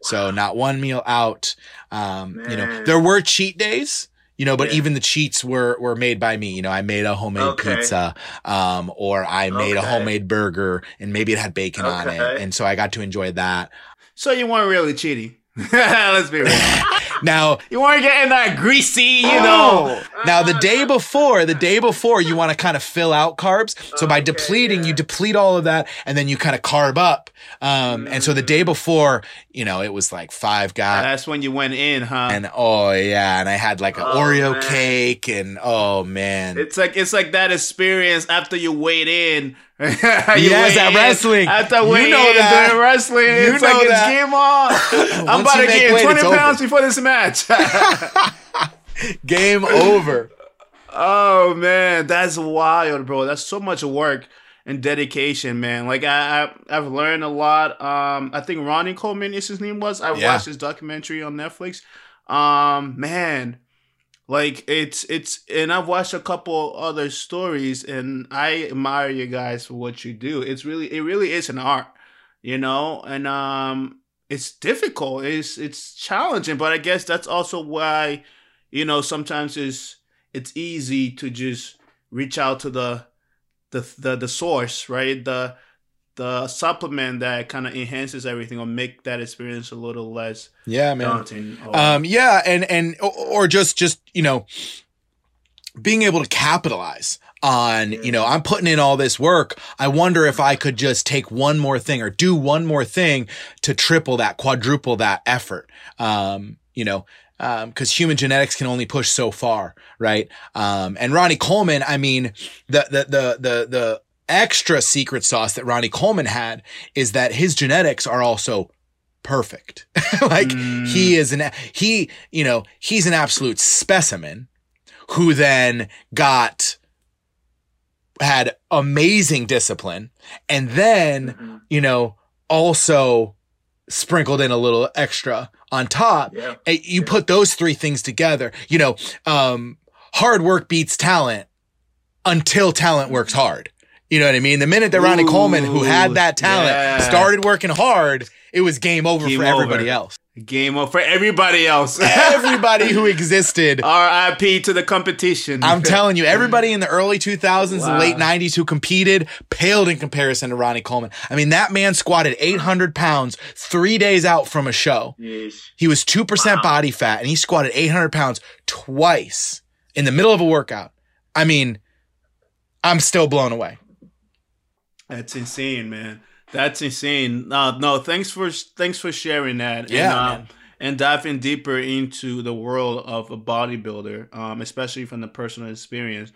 So not one meal out. Um, you know, there were cheat days, you know, but Yeah. even the cheats were, were made by me. You know, I made a homemade Okay. pizza, um, or I made a homemade burger and maybe it had bacon on it. And so I got to enjoy that. so you weren't really cheating. Let's be real. Now, You weren't getting that greasy, you Oh. know. Now the day before, the day before, you want to kind of fill out carbs. So by Okay, depleting, yeah. you deplete all of that, and then you kind of carb up. Um, and so the day before, you know, it was like five guys. That's when you went in, huh? And oh yeah, and I had like an Oh, Oreo man. cake, and oh man, It's like it's like that experience after you weighed in. You Yes, weigh at wrestling. After You know that. during wrestling, You it's know like that. it's game on. I'm about to gain weight, 20 pounds over. before this match. game over. oh man, that's wild, bro. That's so much work and dedication, man. Like I, I I've learned a lot. Um, I think Ronnie Coleman is his name was. I Yeah. watched his documentary on Netflix. Um, man, like it's it's and I've watched a couple other stories and I admire you guys for what you do. It's really it really is an art, you know, and um it's difficult. It's it's challenging, but I guess that's also why, you know, sometimes it's it's easy to just reach out to the the the, the source, right? The the supplement that kind of enhances everything or make that experience a little less Yeah, man. daunting. or- Um, yeah, and and or, or just just you know being able to capitalize on you know I'm putting in all this work. I wonder if I could just take one more thing or do one more thing to triple that, quadruple that effort. Um, you know. Um, because human genetics can only push so far, right? Um, and Ronnie Coleman, I mean, the the the the the extra secret sauce that Ronnie Coleman had is that his genetics are also perfect. like he is an he, you know, he's an absolute specimen who then got had amazing discipline and then, you know, also sprinkled in a little extra on top. Yeah. And you put those three things together, you know, um, hard work beats talent until talent works hard. You know what I mean? The minute that Ronnie Ooh, Coleman, who had that talent, yeah. started working hard, it was game over Game for everybody over. else. Game over for everybody else. Everybody who existed. R.I.P. to the competition. I'm telling you, everybody in the early 2000s, Wow. the late 90s who competed paled in comparison to Ronnie Coleman. I mean, that man squatted 800 pounds three days out from a show. Yeesh. He was 2% body fat and he squatted 800 pounds twice in the middle of a workout. I mean, I'm still blown away. That's insane, man. That's insane. No, no, thanks for thanks for sharing that. Yeah, and, uh, and diving deeper into the world of a bodybuilder, um, especially from the personal experience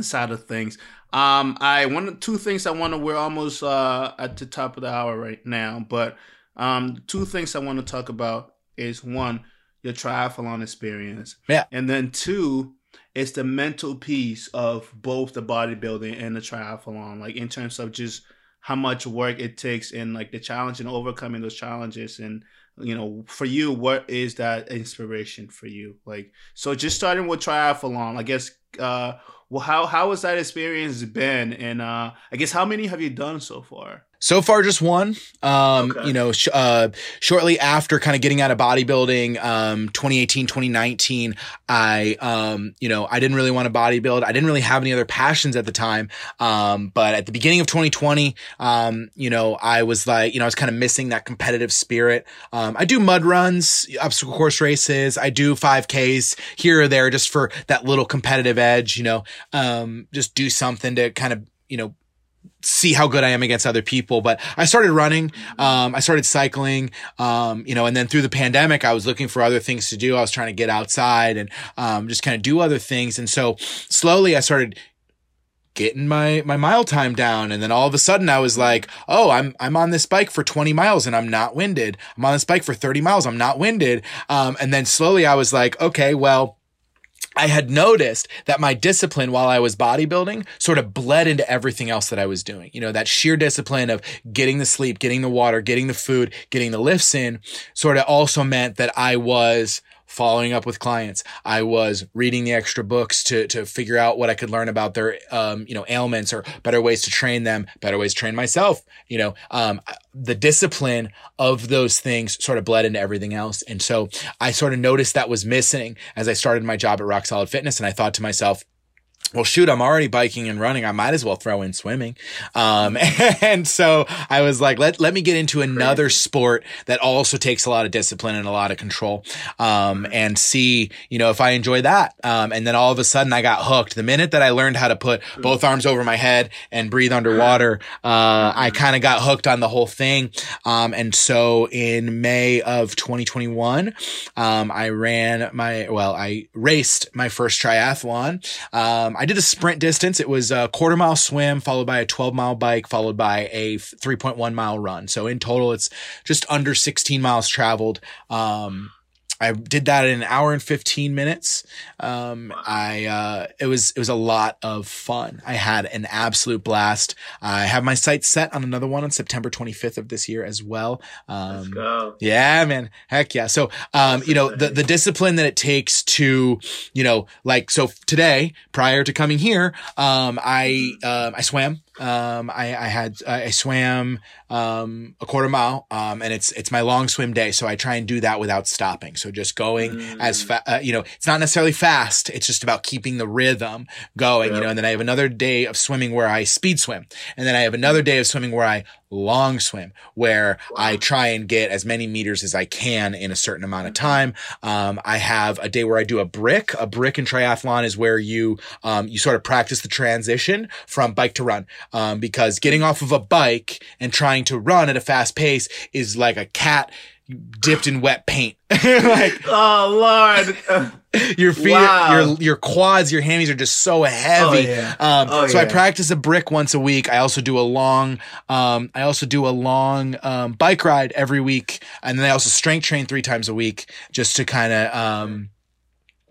side of things. Um, I one two things I want to. We're almost uh at the top of the hour right now, but um, two things I want to talk about is one your triathlon experience, Yeah. and then two it's the mental piece of both the bodybuilding and the triathlon, like in terms of just how much work it takes and like the challenge and overcoming those challenges. And you know for you what is that inspiration for you? Like so just starting with triathlon i guess uh well how how has that experience been? And uh i guess how many have you done so far So far, just one. Um, Okay. you know, sh- uh, shortly after kind of getting out of bodybuilding, um, 2018, 2019, I, um, you know, I didn't really want to bodybuild. I didn't really have any other passions at the time. Um, but at the beginning of 2020, um, you know, I was like, you know, I was kind of missing that competitive spirit. Um, I do mud runs, obstacle course races. I do 5Ks here or there just for that little competitive edge, you know, um, just do something to kind of, you know, see how good I am against other people. But I started running. Um, I started cycling. Um, you know, and then through the pandemic, I was looking for other things to do. I was trying to get outside and um, just kind of do other things. And so slowly, I started getting my my mile time down and then all of a sudden I was like oh I'm I'm on this bike for 20 miles and I'm not winded I'm on this bike for 30 miles I'm not winded um and then slowly I was like okay well I had noticed that my discipline while I was bodybuilding sort of bled into everything else that I was doing. You know, that sheer discipline of getting the sleep, getting the water, getting the food, getting the lifts in sort of also meant that I was following up with clients. I was reading the extra books to, to figure out what I could learn about their, um, you know, ailments or better ways to train them, better ways to train myself. You know, um, the discipline of those things sort of bled into everything else. And so I sort of noticed that was missing as I started my job at Rock Solid Fitness. And I thought to myself, well, shoot, I'm already biking and running. I might as well throw in swimming. Um, and so I was like, let, let me get into another sport that also takes a lot of discipline and a lot of control. Um, and see, you know, if I enjoy that. Um, and then all of a sudden I got hooked. The minute that I learned how to put both arms over my head and breathe underwater, uh, I kind of got hooked on the whole thing. Um, and so in May of 2021, um, I ran my, well, I raced my first triathlon. I did a sprint distance. It was a quarter mile swim followed by a 12 mile bike followed by a 3.1 mile run. So in total, it's just under 16 miles traveled. Um, I did that in an hour and 15 minutes. Um, I, uh, it was, it was a lot of fun. I had an absolute blast. I have my sights set on another one on September 25th of this year as well. Um, Let's go. yeah, man. Heck yeah. So, um, you know, the, the discipline that it takes to, you know, like, so today, prior to coming here, um, I, um, I swam. Um, I, I had, I swam, um, a quarter mile. Um, and it's, it's my long swim day. So I try and do that without stopping. So just going as fast, uh, you know, it's not necessarily fast. It's just about keeping the rhythm going, you know, and then I have another day of swimming where I speed swim. And then I have another day of swimming where I long swim, where I try and get as many meters as I can in a certain amount of time. Um, I have a day where I do a brick. A brick in triathlon is where you, um, you sort of practice the transition from bike to run. Um, because getting off of a bike and trying trying to run at a fast pace is like a cat dipped in wet paint. like oh Lord. your feet, Wow. your your quads, your hammies are just so heavy. Oh, yeah. Um, Oh, so I practice a brick once a week. I also do a long, um, I also do a long um, bike ride every week, and then I also strength train three times a week just to kind of.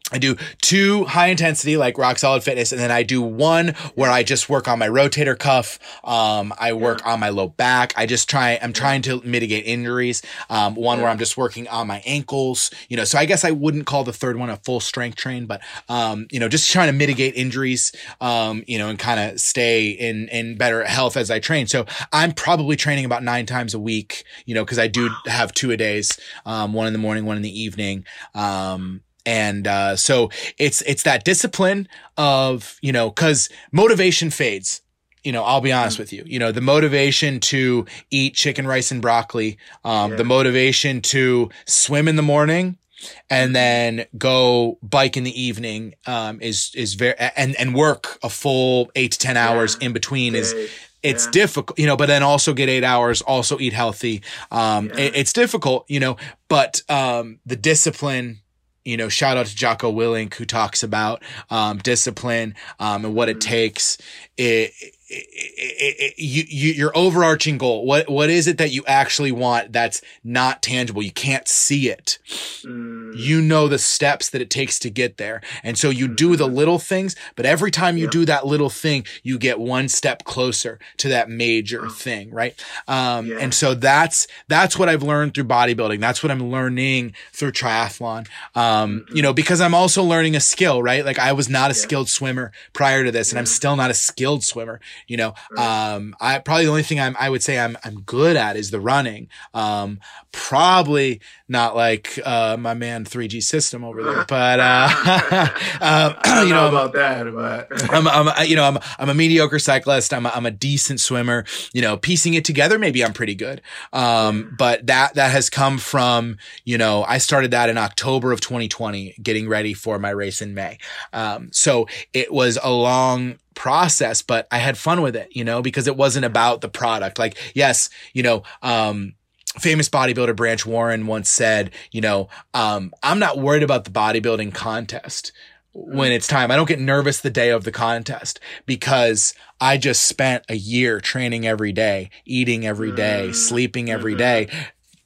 I do two high intensity, like rock solid fitness, and then I do one where I just work on my rotator cuff. Um, I work on my low back. I just try, I'm trying to mitigate injuries. Um, one where I'm just working on my ankles, you know, so I guess I wouldn't call the third one a full strength train, but, um, you know, just trying to mitigate injuries, um, you know, and kind of stay in, in better health as I train. So I'm probably training about nine times a week, you know, cause I do have two a days, um, one in the morning, one in the evening. Um, and uh, so it's it's that discipline of you know because motivation fades. You know i'll be honest with you. You know the motivation to eat chicken rice and broccoli um, the motivation to swim in the morning and then go bike in the evening um, is is very and and work a full eight to ten hours in between is it's difficult, you know, but then also get eight hours, also eat healthy. Um, it- it's difficult, you know, but, um, the discipline, you know, shout out to Jocko Willink who talks about, um, discipline, um, and what it takes. It, it, it, it, you, you, your overarching goal, what, what is it that you actually want that's not tangible? You can't see it. Mm. You know the steps that it takes to get there. And so you do the mm-hmm. little things, but every time you do that little thing, you get one step closer to that major uh-huh. thing, right? Um, and so that's, that's what I've learned through bodybuilding. That's what I'm learning through triathlon. Um, you mm-hmm. know, because I'm also learning a skill, right? Like I was not a skilled swimmer prior to this and I'm still not a skilled swimmer, you know. Um, I probably the only thing I'm, I would say I'm, I'm good at is the running. Um, probably not like, uh, my man 3G system over there, but, uh, uh, you know, about that, but I'm, I'm, you know, I'm, I'm a mediocre cyclist. I'm a, I'm a decent swimmer. You know, piecing it together, maybe I'm pretty good. Um, but that that has come from, you know, I started that in October of 2020, getting ready for my race in May. Um, so it was a long process, but I had fun with it, you know, because it wasn't about the product. Like, yes, you know, um, famous bodybuilder Branch Warren once said, you know, um, I'm not worried about the bodybuilding contest when it's time. I don't get nervous the day of the contest because I just spent a year training every day, eating every day, sleeping every day.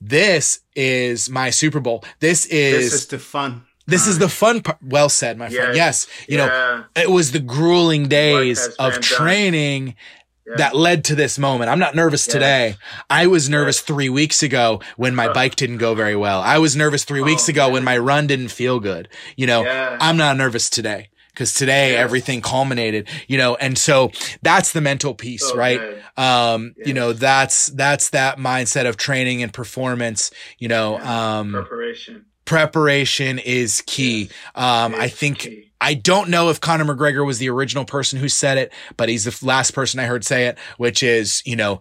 This is my Super Bowl. This is this is the fun. This is the fun part. Well said, my friend. Yes. You know, it was the grueling days of done. training that led to this moment. I'm not nervous today. I was nervous three weeks ago when my bike didn't go very well. I was nervous three weeks ago when my run didn't feel good. You know, Oh, Yeah. I'm not nervous today. Cause today everything culminated, you know, and so that's the mental piece, right? Um, you know, that's, that's that mindset of training and performance, you know, um, Preparation. Preparation is key. Um, I think. I don't know if Conor McGregor was the original person who said it, but he's the last person I heard say it, which is you know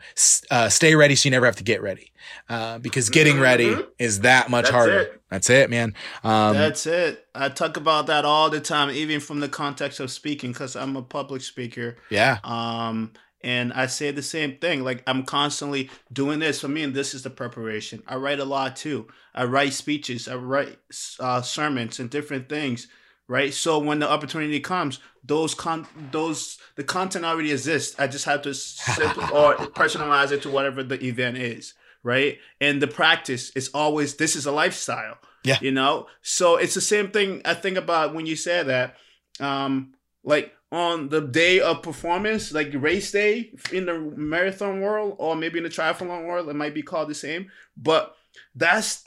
uh, stay ready so you never have to get ready, uh, because getting ready is that much That's harder. it. That's it, man. Um, That's it. I talk about that all the time, even from the context of speaking, because I'm a public speaker. yeah, Um, and I say the same thing. Like I'm constantly doing this for me, and this is the preparation. I write a lot too. I write speeches. I write uh, sermons and different things. Right. So when the opportunity comes, those con those the content already exists. I just have to simply or personalize it to whatever the event is. Right. And the practice is always this is a lifestyle. Yeah. You know. So it's the same thing. I think about when you say that. Um, like on the day of performance, like race day in the marathon world, or maybe in the triathlon world, it might be called the same. But that's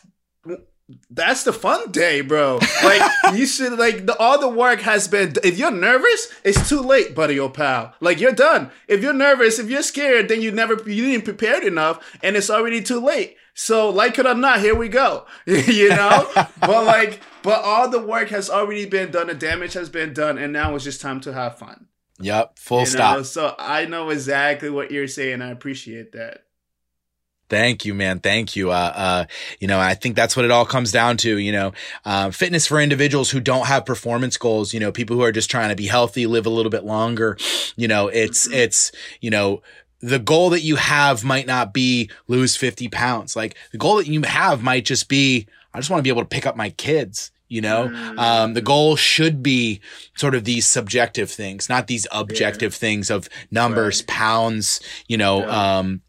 that's the fun day, bro. Like you should like the all the work has been. If you're nervous, it's too late, buddy or pal. Like you're done. If you're nervous, if you're scared, then you never you didn't prepared enough, and it's already too late. So like it or not, here we go. you know, but like, but all the work has already been done. The damage has been done, and now it's just time to have fun. yep, full You stop. know? So I know exactly what you're saying. I appreciate that. Thank you, man. Thank you. Uh, uh, you know, I think that's what it all comes down to, you know, um, fitness for individuals who don't have performance goals, you know, people who are just trying to be healthy, live a little bit longer. You know, it's, it's, you know, the goal that you have might not be lose 50 pounds. Like the goal that you have might just be, I just want to be able to pick up my kids. You know, um, the goal should be sort of these subjective things, not these objective things of numbers, Right. pounds, you know, Yeah. um,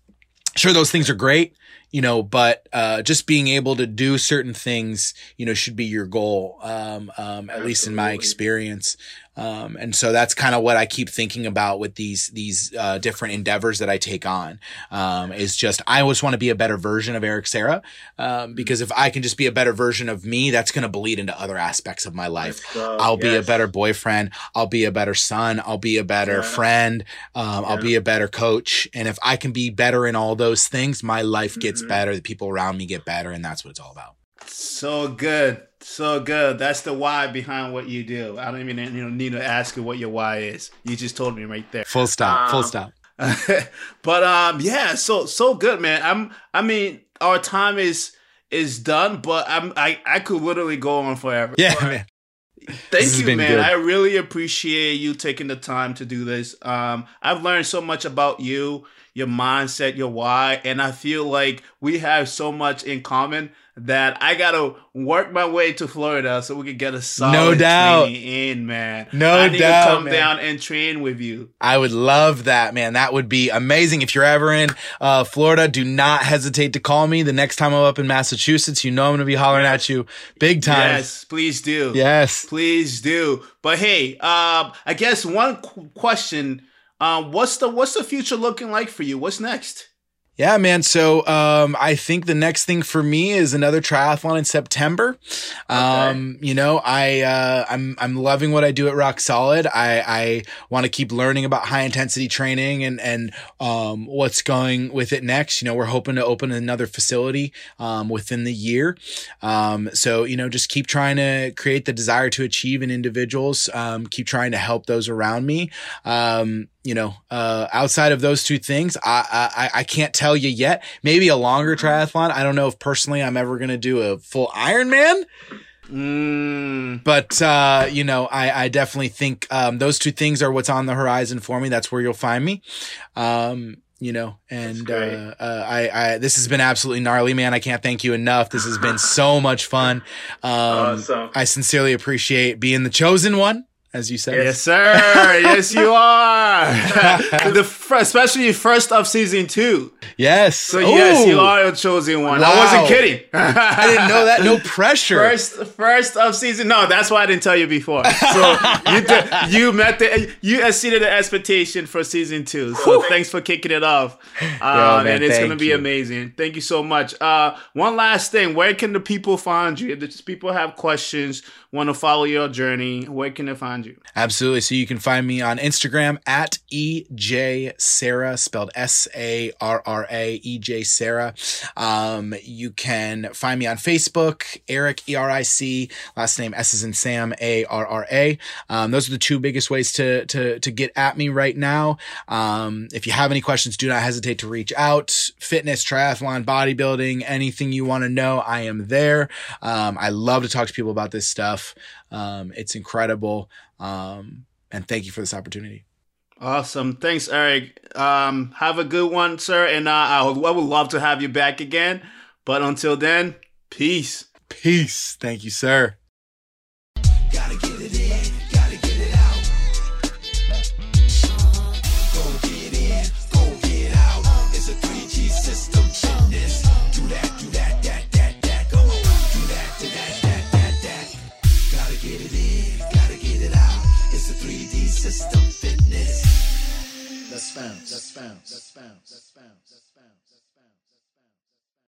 sure those things are great you know but uh just being able to do certain things you know should be your goal um um at least in my experience um and so that's kind of what i keep thinking about with these these uh different endeavors that i take on um is just i always want to be a better version of eric sarah um because if i can just be a better version of me that's going to bleed into other aspects of my life Let's. I'll be a better boyfriend. I'll be a better son. I'll be a better Yeah. friend. Um, I'll be a better coach. And if I can be better in all those things, my life gets Mhm. better. The people around me get better. And that's what it's all about. So good, so good. That's the why behind what you do. I don't even you know, need to ask you what your why is. You just told me right there. Full stop. full Um, stop. but um, yeah, so so good, man. I'm. I mean, our time is is done, but I'm. I I could literally go on forever. Yeah, But man. Thank has you, man. good. I really appreciate you taking the time to do this. Um, I've learned so much about you, your mindset, your why, and I feel like we have so much in common that I gotta work my way to Florida so we can get a solid doubt. in, man. No I need doubt, to come man. down and train with you. I would love that, man. That would be amazing. If you're ever in uh, Florida, do not hesitate to call me. The next time I'm up in Massachusetts, you know I'm to be hollering at you big time. Yes, please do. Yes. Please do. But hey, um, I guess one qu- question: um, What's the what's the future looking like for you? What's next? Yeah, man. So, um, I think the next thing for me is another triathlon in September. Um, you know, I, uh, I'm, I'm loving what I do at Rock Solid. I, I want to keep learning about high intensity training and, and, um, what's going with it next. You know, we're hoping to open another facility, um, within the year. Um, so, you know, just keep trying to create the desire to achieve in individuals, um, keep trying to help those around me. You know, uh, outside of those two things, I, I, I can't tell you yet. Maybe a longer triathlon. I don't know if personally I'm ever going to do a full Ironman, Mm, but, uh, you know, I, I definitely think, um, those two things are what's on the horizon for me. That's where you'll find me. Um, you know, and, uh, uh, I, I, this has been absolutely gnarly, man. I can't thank you enough. This has been so much fun. Um, awesome. I sincerely appreciate being the chosen one, as you said. Yes, sir. yes, you are. the especially first of season two. Yes. So yes, you are a chosen one. I wasn't kidding. I didn't know that. No pressure. First, first of season. No, that's why I didn't tell you before. So you did, you met the you exceeded the expectation for season two. So thanks for kicking it off. Um, man, and it's gonna be you. amazing. Thank you so much. Uh, one last thing, where can the people find you? If the people have questions, want to follow your journey, where can they find you? Absolutely. So you can find me on Instagram at EJ Sarra, spelled S A R R A, EJ Sarra. Um, you can find me on Facebook, Eric, E R I C, last name S is in Sam, A R R A. Um, those are the two biggest ways to, to, to get at me right now. Um, if you have any questions, do not hesitate to reach out. Fitness, triathlon, bodybuilding, anything you want to know, I am there. Um, I love to talk to people about this stuff. Um, it's incredible. Um, and thank you for this opportunity. Awesome. Thanks, Eric. Um, have a good one, sir. And uh, I would I would love to have you back again. But until then, peace. Peace. Thank you, sir. Bounce, let's bounce, let's bounce, let's bounce.